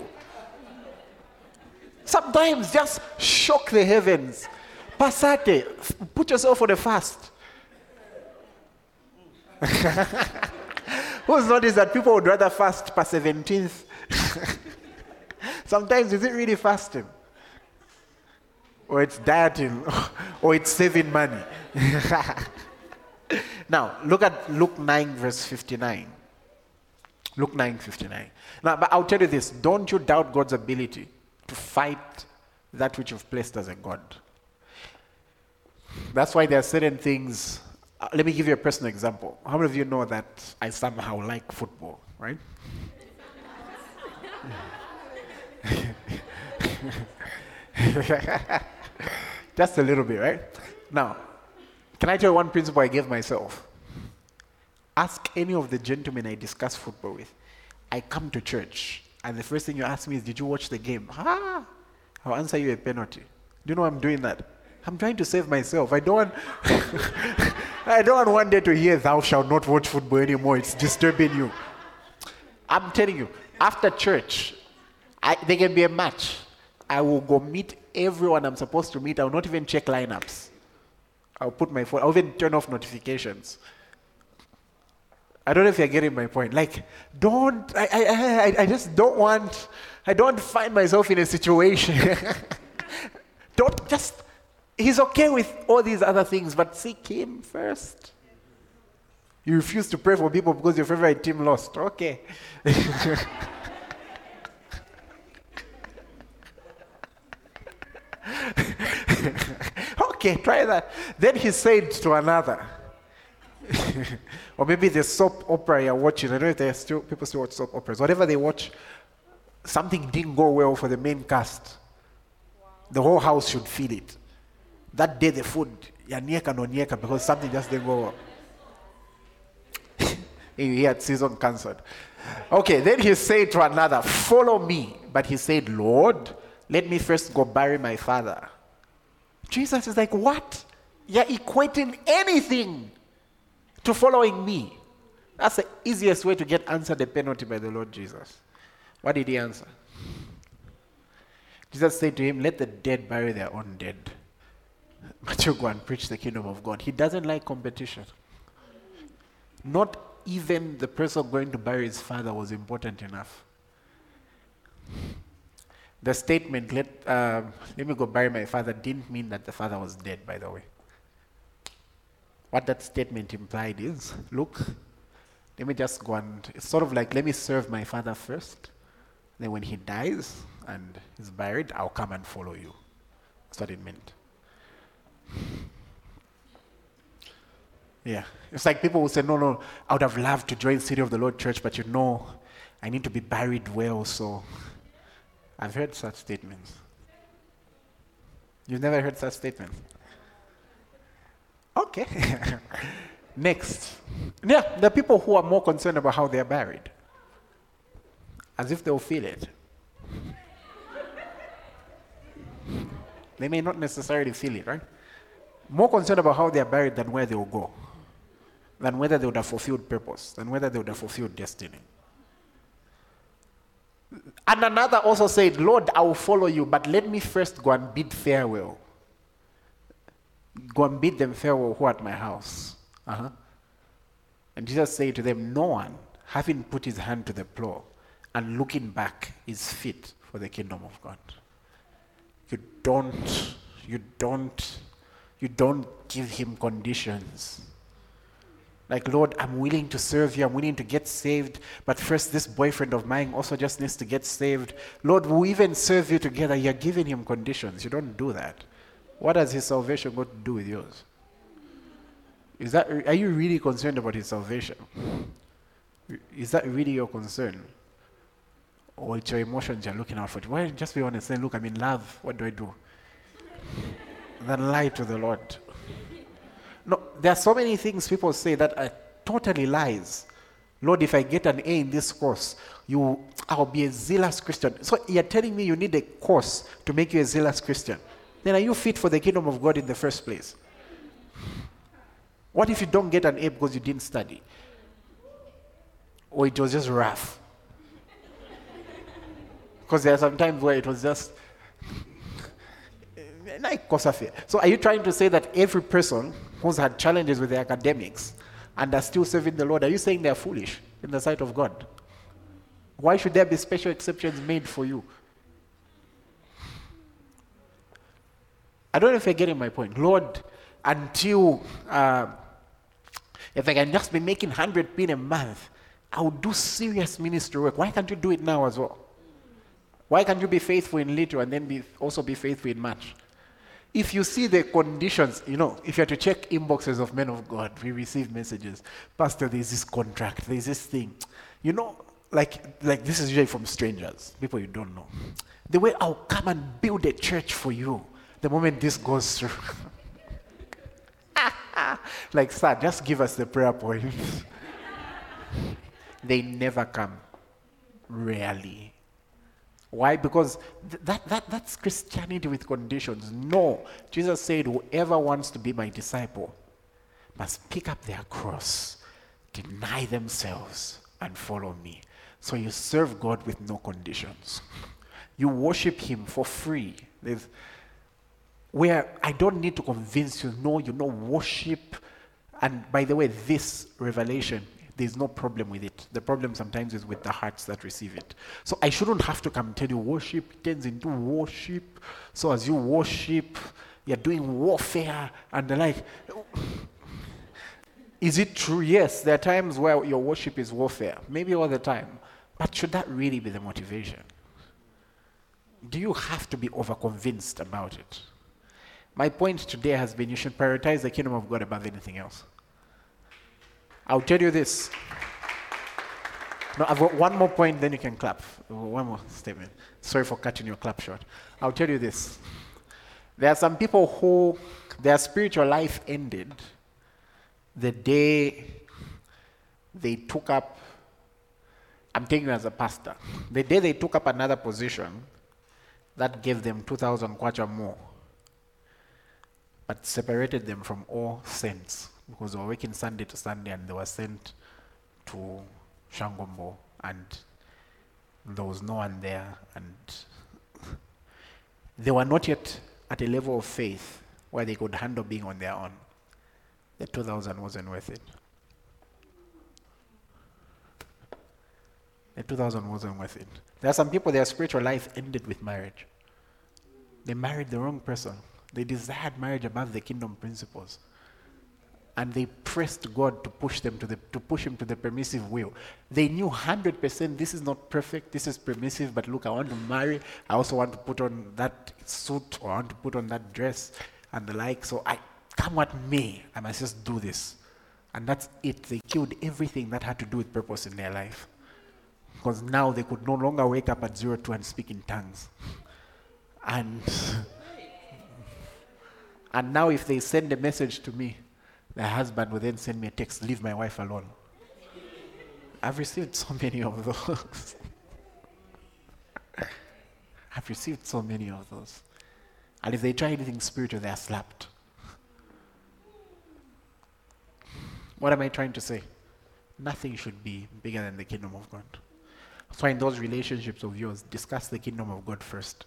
Sometimes just shock the heavens. Passate, put yourself on a fast. *laughs* Who's noticed that people would rather fast past 17th? *laughs* Sometimes is it really fasting? Or it's dieting, *laughs* or it's saving money. now, look at Luke 9, verse 59. Luke 9, 59. Now, but I'll tell you this don't you doubt God's ability to fight that which you've placed as a God. That's why there are certain things. Uh, let me give you a personal example. How many of you know that I somehow like football, right? *laughs* Just a little bit, right? Now, can I tell you one principle I gave myself? Ask any of the gentlemen I discuss football with. I come to church, and the first thing you ask me is, Did you watch the game? Ah, I'll answer you a penalty. Do you know I'm doing that? I'm trying to save myself. I don't want *laughs* I don't want one day to hear thou shalt not watch football anymore. It's disturbing you. I'm telling you, after church, I, there can be a match. I will go meet everyone I'm supposed to meet. I will not even check lineups. I'll put my phone, I'll even turn off notifications. I don't know if you're getting my point. Like, don't, I, I, I, I just don't want, I don't find myself in a situation. *laughs* don't just, he's okay with all these other things, but seek him first. You refuse to pray for people because your favorite team lost. Okay. *laughs* okay, try that. Then he said to another, *laughs* or maybe the soap opera you're watching. I don't know if there still people still watch soap operas. Whatever they watch, something didn't go well for the main cast. The whole house should feel it. That day the food, yanieka no nieka, because something just didn't go well. *laughs* he had season cancelled. Okay, then he said to another, Follow me. But he said, Lord, let me first go bury my father. Jesus is like, What? You're equating anything to following me. That's the easiest way to get answered the penalty by the Lord Jesus. What did he answer? Jesus said to him, Let the dead bury their own dead. *laughs* But you go and preach the kingdom of God. He doesn't like competition. Not even the person going to bury his father was important enough. The statement, let, um, let me go bury my father, didn't mean that the father was dead, by the way. What that statement implied is look, let me just go and, it's sort of like, let me serve my father first. Then when he dies and is buried, I'll come and follow you. That's what it meant. Yeah. It's like people will say, no, no, I would have loved to join City of the Lord Church, but you know, I need to be buried well, so I've heard such statements. You've never heard such statements? Okay. *laughs* Next. Yeah, are people who are more concerned about how they are buried, as if they'll feel it. they may not necessarily feel it, right? More concerned about how they are buried than where they will go, than whether they would have fulfilled purpose, than whether they would have fulfilled destiny. And another also said, Lord, I will follow you, but let me first go and bid farewell. Go and bid them farewell who are at my house. Uh-huh. And Jesus said to them, No one, having put his hand to the plow and looking back, is fit for the kingdom of God. You don't, you don't, you don't give him conditions. Like, Lord, I'm willing to serve you. I'm willing to get saved. But first, this boyfriend of mine also just needs to get saved. Lord, we'll even serve you together. You're giving him conditions. You don't do that. What has his salvation got to do with yours? Is that, are you really concerned about his salvation? Is that really your concern? Or it's your emotions you're looking out for? Why just be honest and look, I'm in love. What do I do? then lie to the Lord. No, there are so many things people say that are totally lies. Lord, if I get an A in this course, you, I'll be a zealous Christian. So you're telling me you need a course to make you a zealous Christian. Then are you fit for the kingdom of God in the first place? What if you don't get an A because you didn't study? Or it was just rough? Because there are some times where it was just *laughs* so are you trying to say that every person who's had challenges with their academics and are still serving the Lord, are you saying they're foolish in the sight of God? Why should there be special exceptions made for you? I don't know if you're getting my point. Lord, until uh, if I can just be making 100 pin a month, I will do serious ministry work. Why can't you do it now as well? Why can't you be faithful in little and then be, also be faithful in much? If you see the conditions, you know, if you are to check inboxes of men of God, we receive messages. Pastor, there's this contract, there's this thing. You know, like, like this is usually from strangers, people you don't know. The way I'll come and build a church for you the moment this goes through. *laughs* like, sir, just give us the prayer points. *laughs* they never come. Rarely. Why? Because th- that, that, that's Christianity with conditions. No. Jesus said, Whoever wants to be my disciple must pick up their cross, deny themselves, and follow me. So you serve God with no conditions. *laughs* You worship Him for free. There's, where I don't need to convince you, no, you know, worship. And by the way, this revelation there's no problem with it. The problem sometimes is with the hearts that receive it. So I shouldn't have to come tell you worship turns into worship. So as you worship, you're doing warfare and the like. Is it true? Yes, there are times where your worship is warfare, maybe all the time. But should that really be the motivation? Do you have to be overconvinced about it? My point today has been you should prioritize the kingdom of God above anything else. I'll tell you this. No, I've got one more point, then you can clap. One more statement. Sorry for cutting your clap short. I'll tell you this. There are some people who their spiritual life ended the day they took up, I'm taking as a pastor, the day they took up another position that gave them 2,000 kwacha more, but separated them from all saints because they were working Sunday to Sunday and they were sent to Shangombo and there was no one there and they were not yet at a level of faith where they could handle being on their own. The 2000 wasn't worth it. The 2000 wasn't worth it. There are some people, their spiritual life ended with marriage. They married the wrong person. They desired marriage above the kingdom principles and they pressed God to push them to the to push him to the permissive will. They knew 100% this is not perfect, this is permissive, but look, I want to marry. I also want to put on that suit or I want to put on that dress and the like. So I come what may, I must just do this. And that's it. They killed everything that had to do with purpose in their life. Because now they could no longer wake up at zero two and speak in tongues. And *laughs* and now if they send a message to me, the husband will then send me a text, leave my wife alone. I've received so many of those. *laughs* I've received so many of those. And if they try anything spiritual, they are slapped. What am I trying to say? Nothing should be bigger than the kingdom of God. So, in those relationships of yours, discuss the kingdom of God first.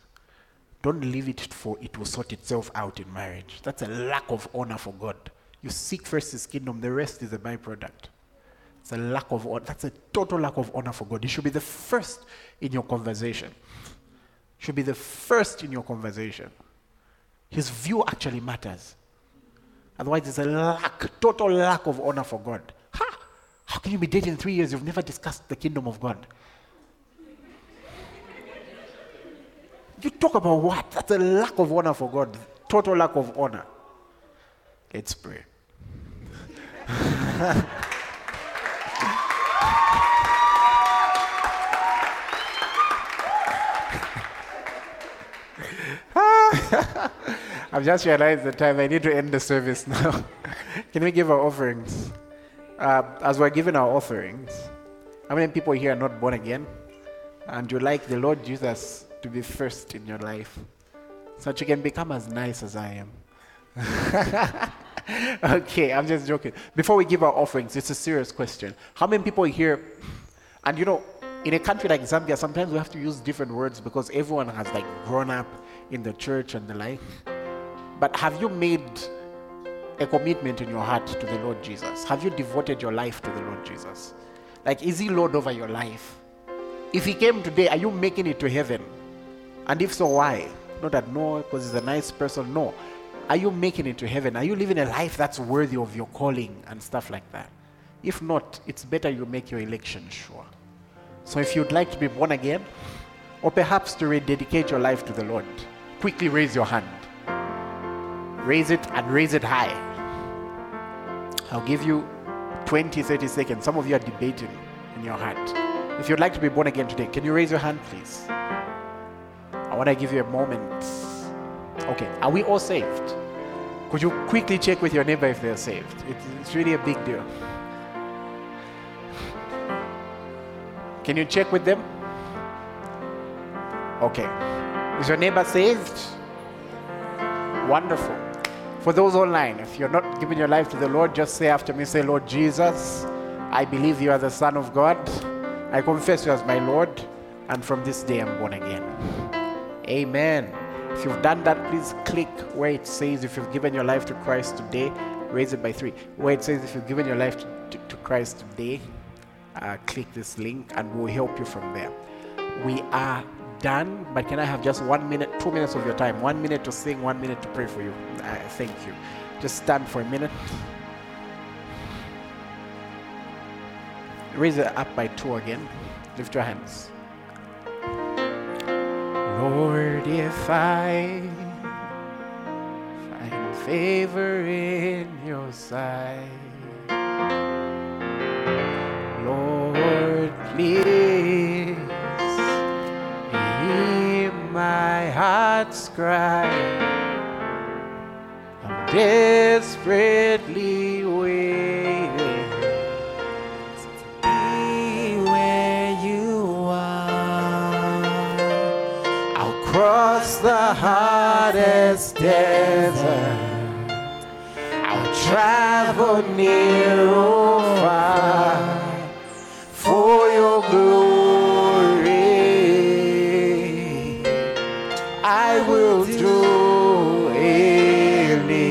Don't leave it for it will sort itself out in marriage. That's a lack of honor for God. You seek first his kingdom, the rest is a byproduct. It's a lack of honor. That's a total lack of honor for God. He should be the first in your conversation. Should be the first in your conversation. His view actually matters. Otherwise, it's a lack, total lack of honor for God. Ha! How can you be dating three years? You've never discussed the kingdom of God. You talk about what? That's a lack of honor for God. Total lack of honor. Let's pray. *laughs* I've just realized the time I need to end the service now. *laughs* Can we give our offerings? Uh, as we're giving our offerings, how many people here are not born again? And you like the Lord Jesus to be first in your life so that you can become as nice as I am? *laughs* okay, I'm just joking. Before we give our offerings, it's a serious question. How many people here, and you know, in a country like Zambia, sometimes we have to use different words because everyone has like grown up in the church and the like. But have you made a commitment in your heart to the Lord Jesus? Have you devoted your life to the Lord Jesus? Like, is He Lord over your life? If He came today, are you making it to heaven? And if so, why? Not that no, because He's a nice person. No. Are you making it to heaven? Are you living a life that's worthy of your calling and stuff like that? If not, it's better you make your election sure. So if you'd like to be born again, or perhaps to rededicate your life to the Lord, quickly raise your hand. Raise it and raise it high. I'll give you 20, 30 seconds. Some of you are debating in your heart. If you'd like to be born again today, can you raise your hand, please? I want to give you a moment. Okay, are we all saved? Could you quickly check with your neighbor if they're saved? It's, really a big deal. Can you check with them? Okay. Is your neighbor saved? Wonderful. For those online, if you're not giving your life to the Lord, just say after me, say, Lord Jesus, I believe you are the Son of God. I confess you as my Lord, and from this day I'm born again. Amen. If you've done that, please click where it says if you've given your life to Christ today, raise it by three. Where it says if you've given your life to, to, to Christ today, uh, click this link and we'll help you from there. We are done, but can I have just one minute, two minutes of your time? One minute to sing, one minute to pray for you. Uh, thank you. Just stand for a minute. Raise it up by two again. Lift your hands. Lord, if I find favor in your sight, Lord, please hear my heart's cry. I'm desperately waiting the hardest desert. I'll travel near or far for your glory. I will do anything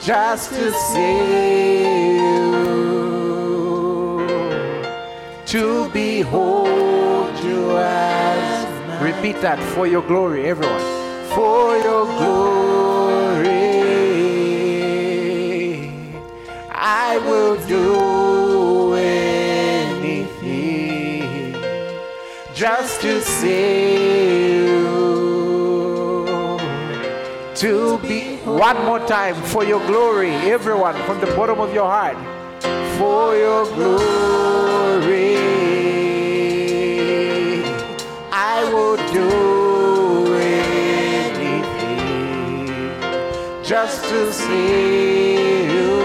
just to see you, to behold Repeat that for your glory, everyone. For your glory, I will do anything just to see you. To be one more time for your glory, everyone, from the bottom of your heart. For your glory, just to see you,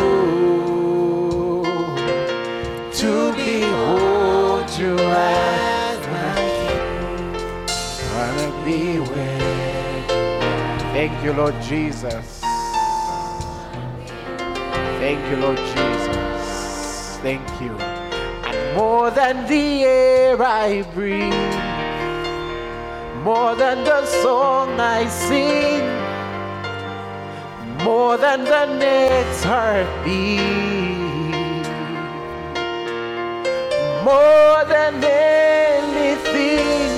to behold you as my king. Wanna be with. Thank you, Lord Jesus. Thank you, Lord Jesus. Thank you. And more than the air I breathe, more than the song I sing, more than the next heartbeat, more than anything.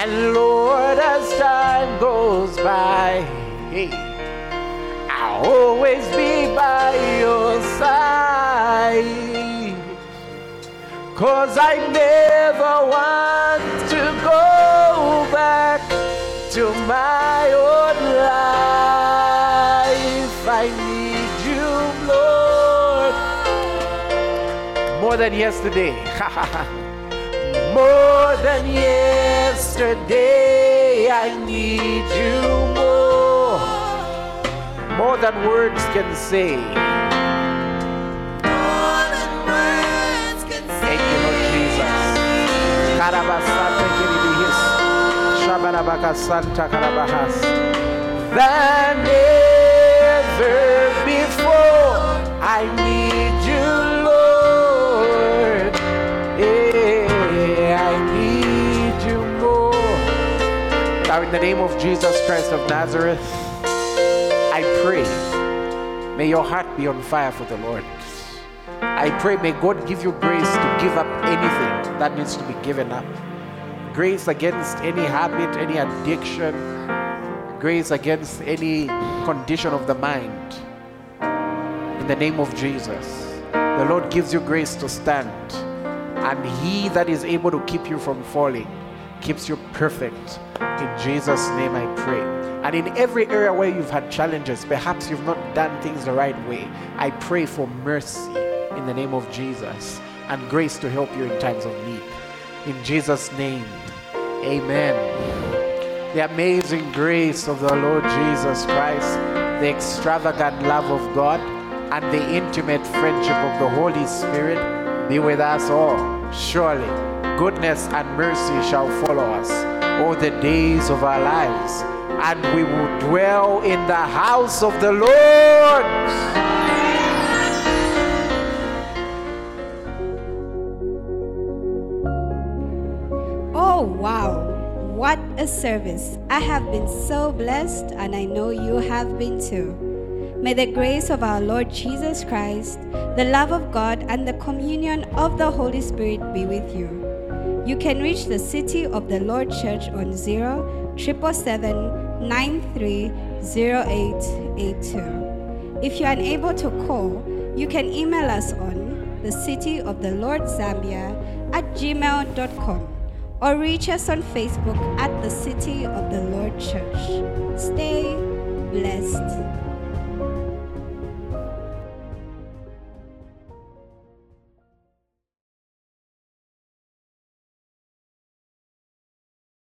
And Lord, as time goes by, I'll always be by your side. Cause I never want to go back to my old More than yesterday. *laughs* more than yesterday, I need you more. More than words can say. Thank you, Lord Jesus. Karabasanta kiribihis. Karabahas. Than ever before, I need the name of Jesus Christ of Nazareth, I pray, may your heart be on fire for the Lord. I pray, may God give you grace to give up anything that needs to be given up. Grace against any habit, any addiction, grace against any condition of the mind. In the name of Jesus, the Lord gives you grace to stand, and He that is able to keep you from falling keeps you perfect. In Jesus' name I pray. And in every area where you've had challenges, perhaps you've not done things the right way, I pray for mercy in the name of Jesus and grace to help you in times of need. In Jesus' name, amen. The amazing grace of the Lord Jesus Christ, the extravagant love of God, and the intimate friendship of the Holy Spirit be with us all. Surely, goodness and mercy shall follow us all the days of our lives, and we will dwell in the house of the Lord. Oh, wow. What a service. I have been so blessed, and I know you have been too. May the grace of our Lord Jesus Christ, the love of God, and the communion of the Holy Spirit be with you. You can reach the City of the Lord Church on 0 777 If you are unable to call, you can email us on the City of the Lord Zambia at gmail.com or reach us on Facebook at the City of the Lord Church. Stay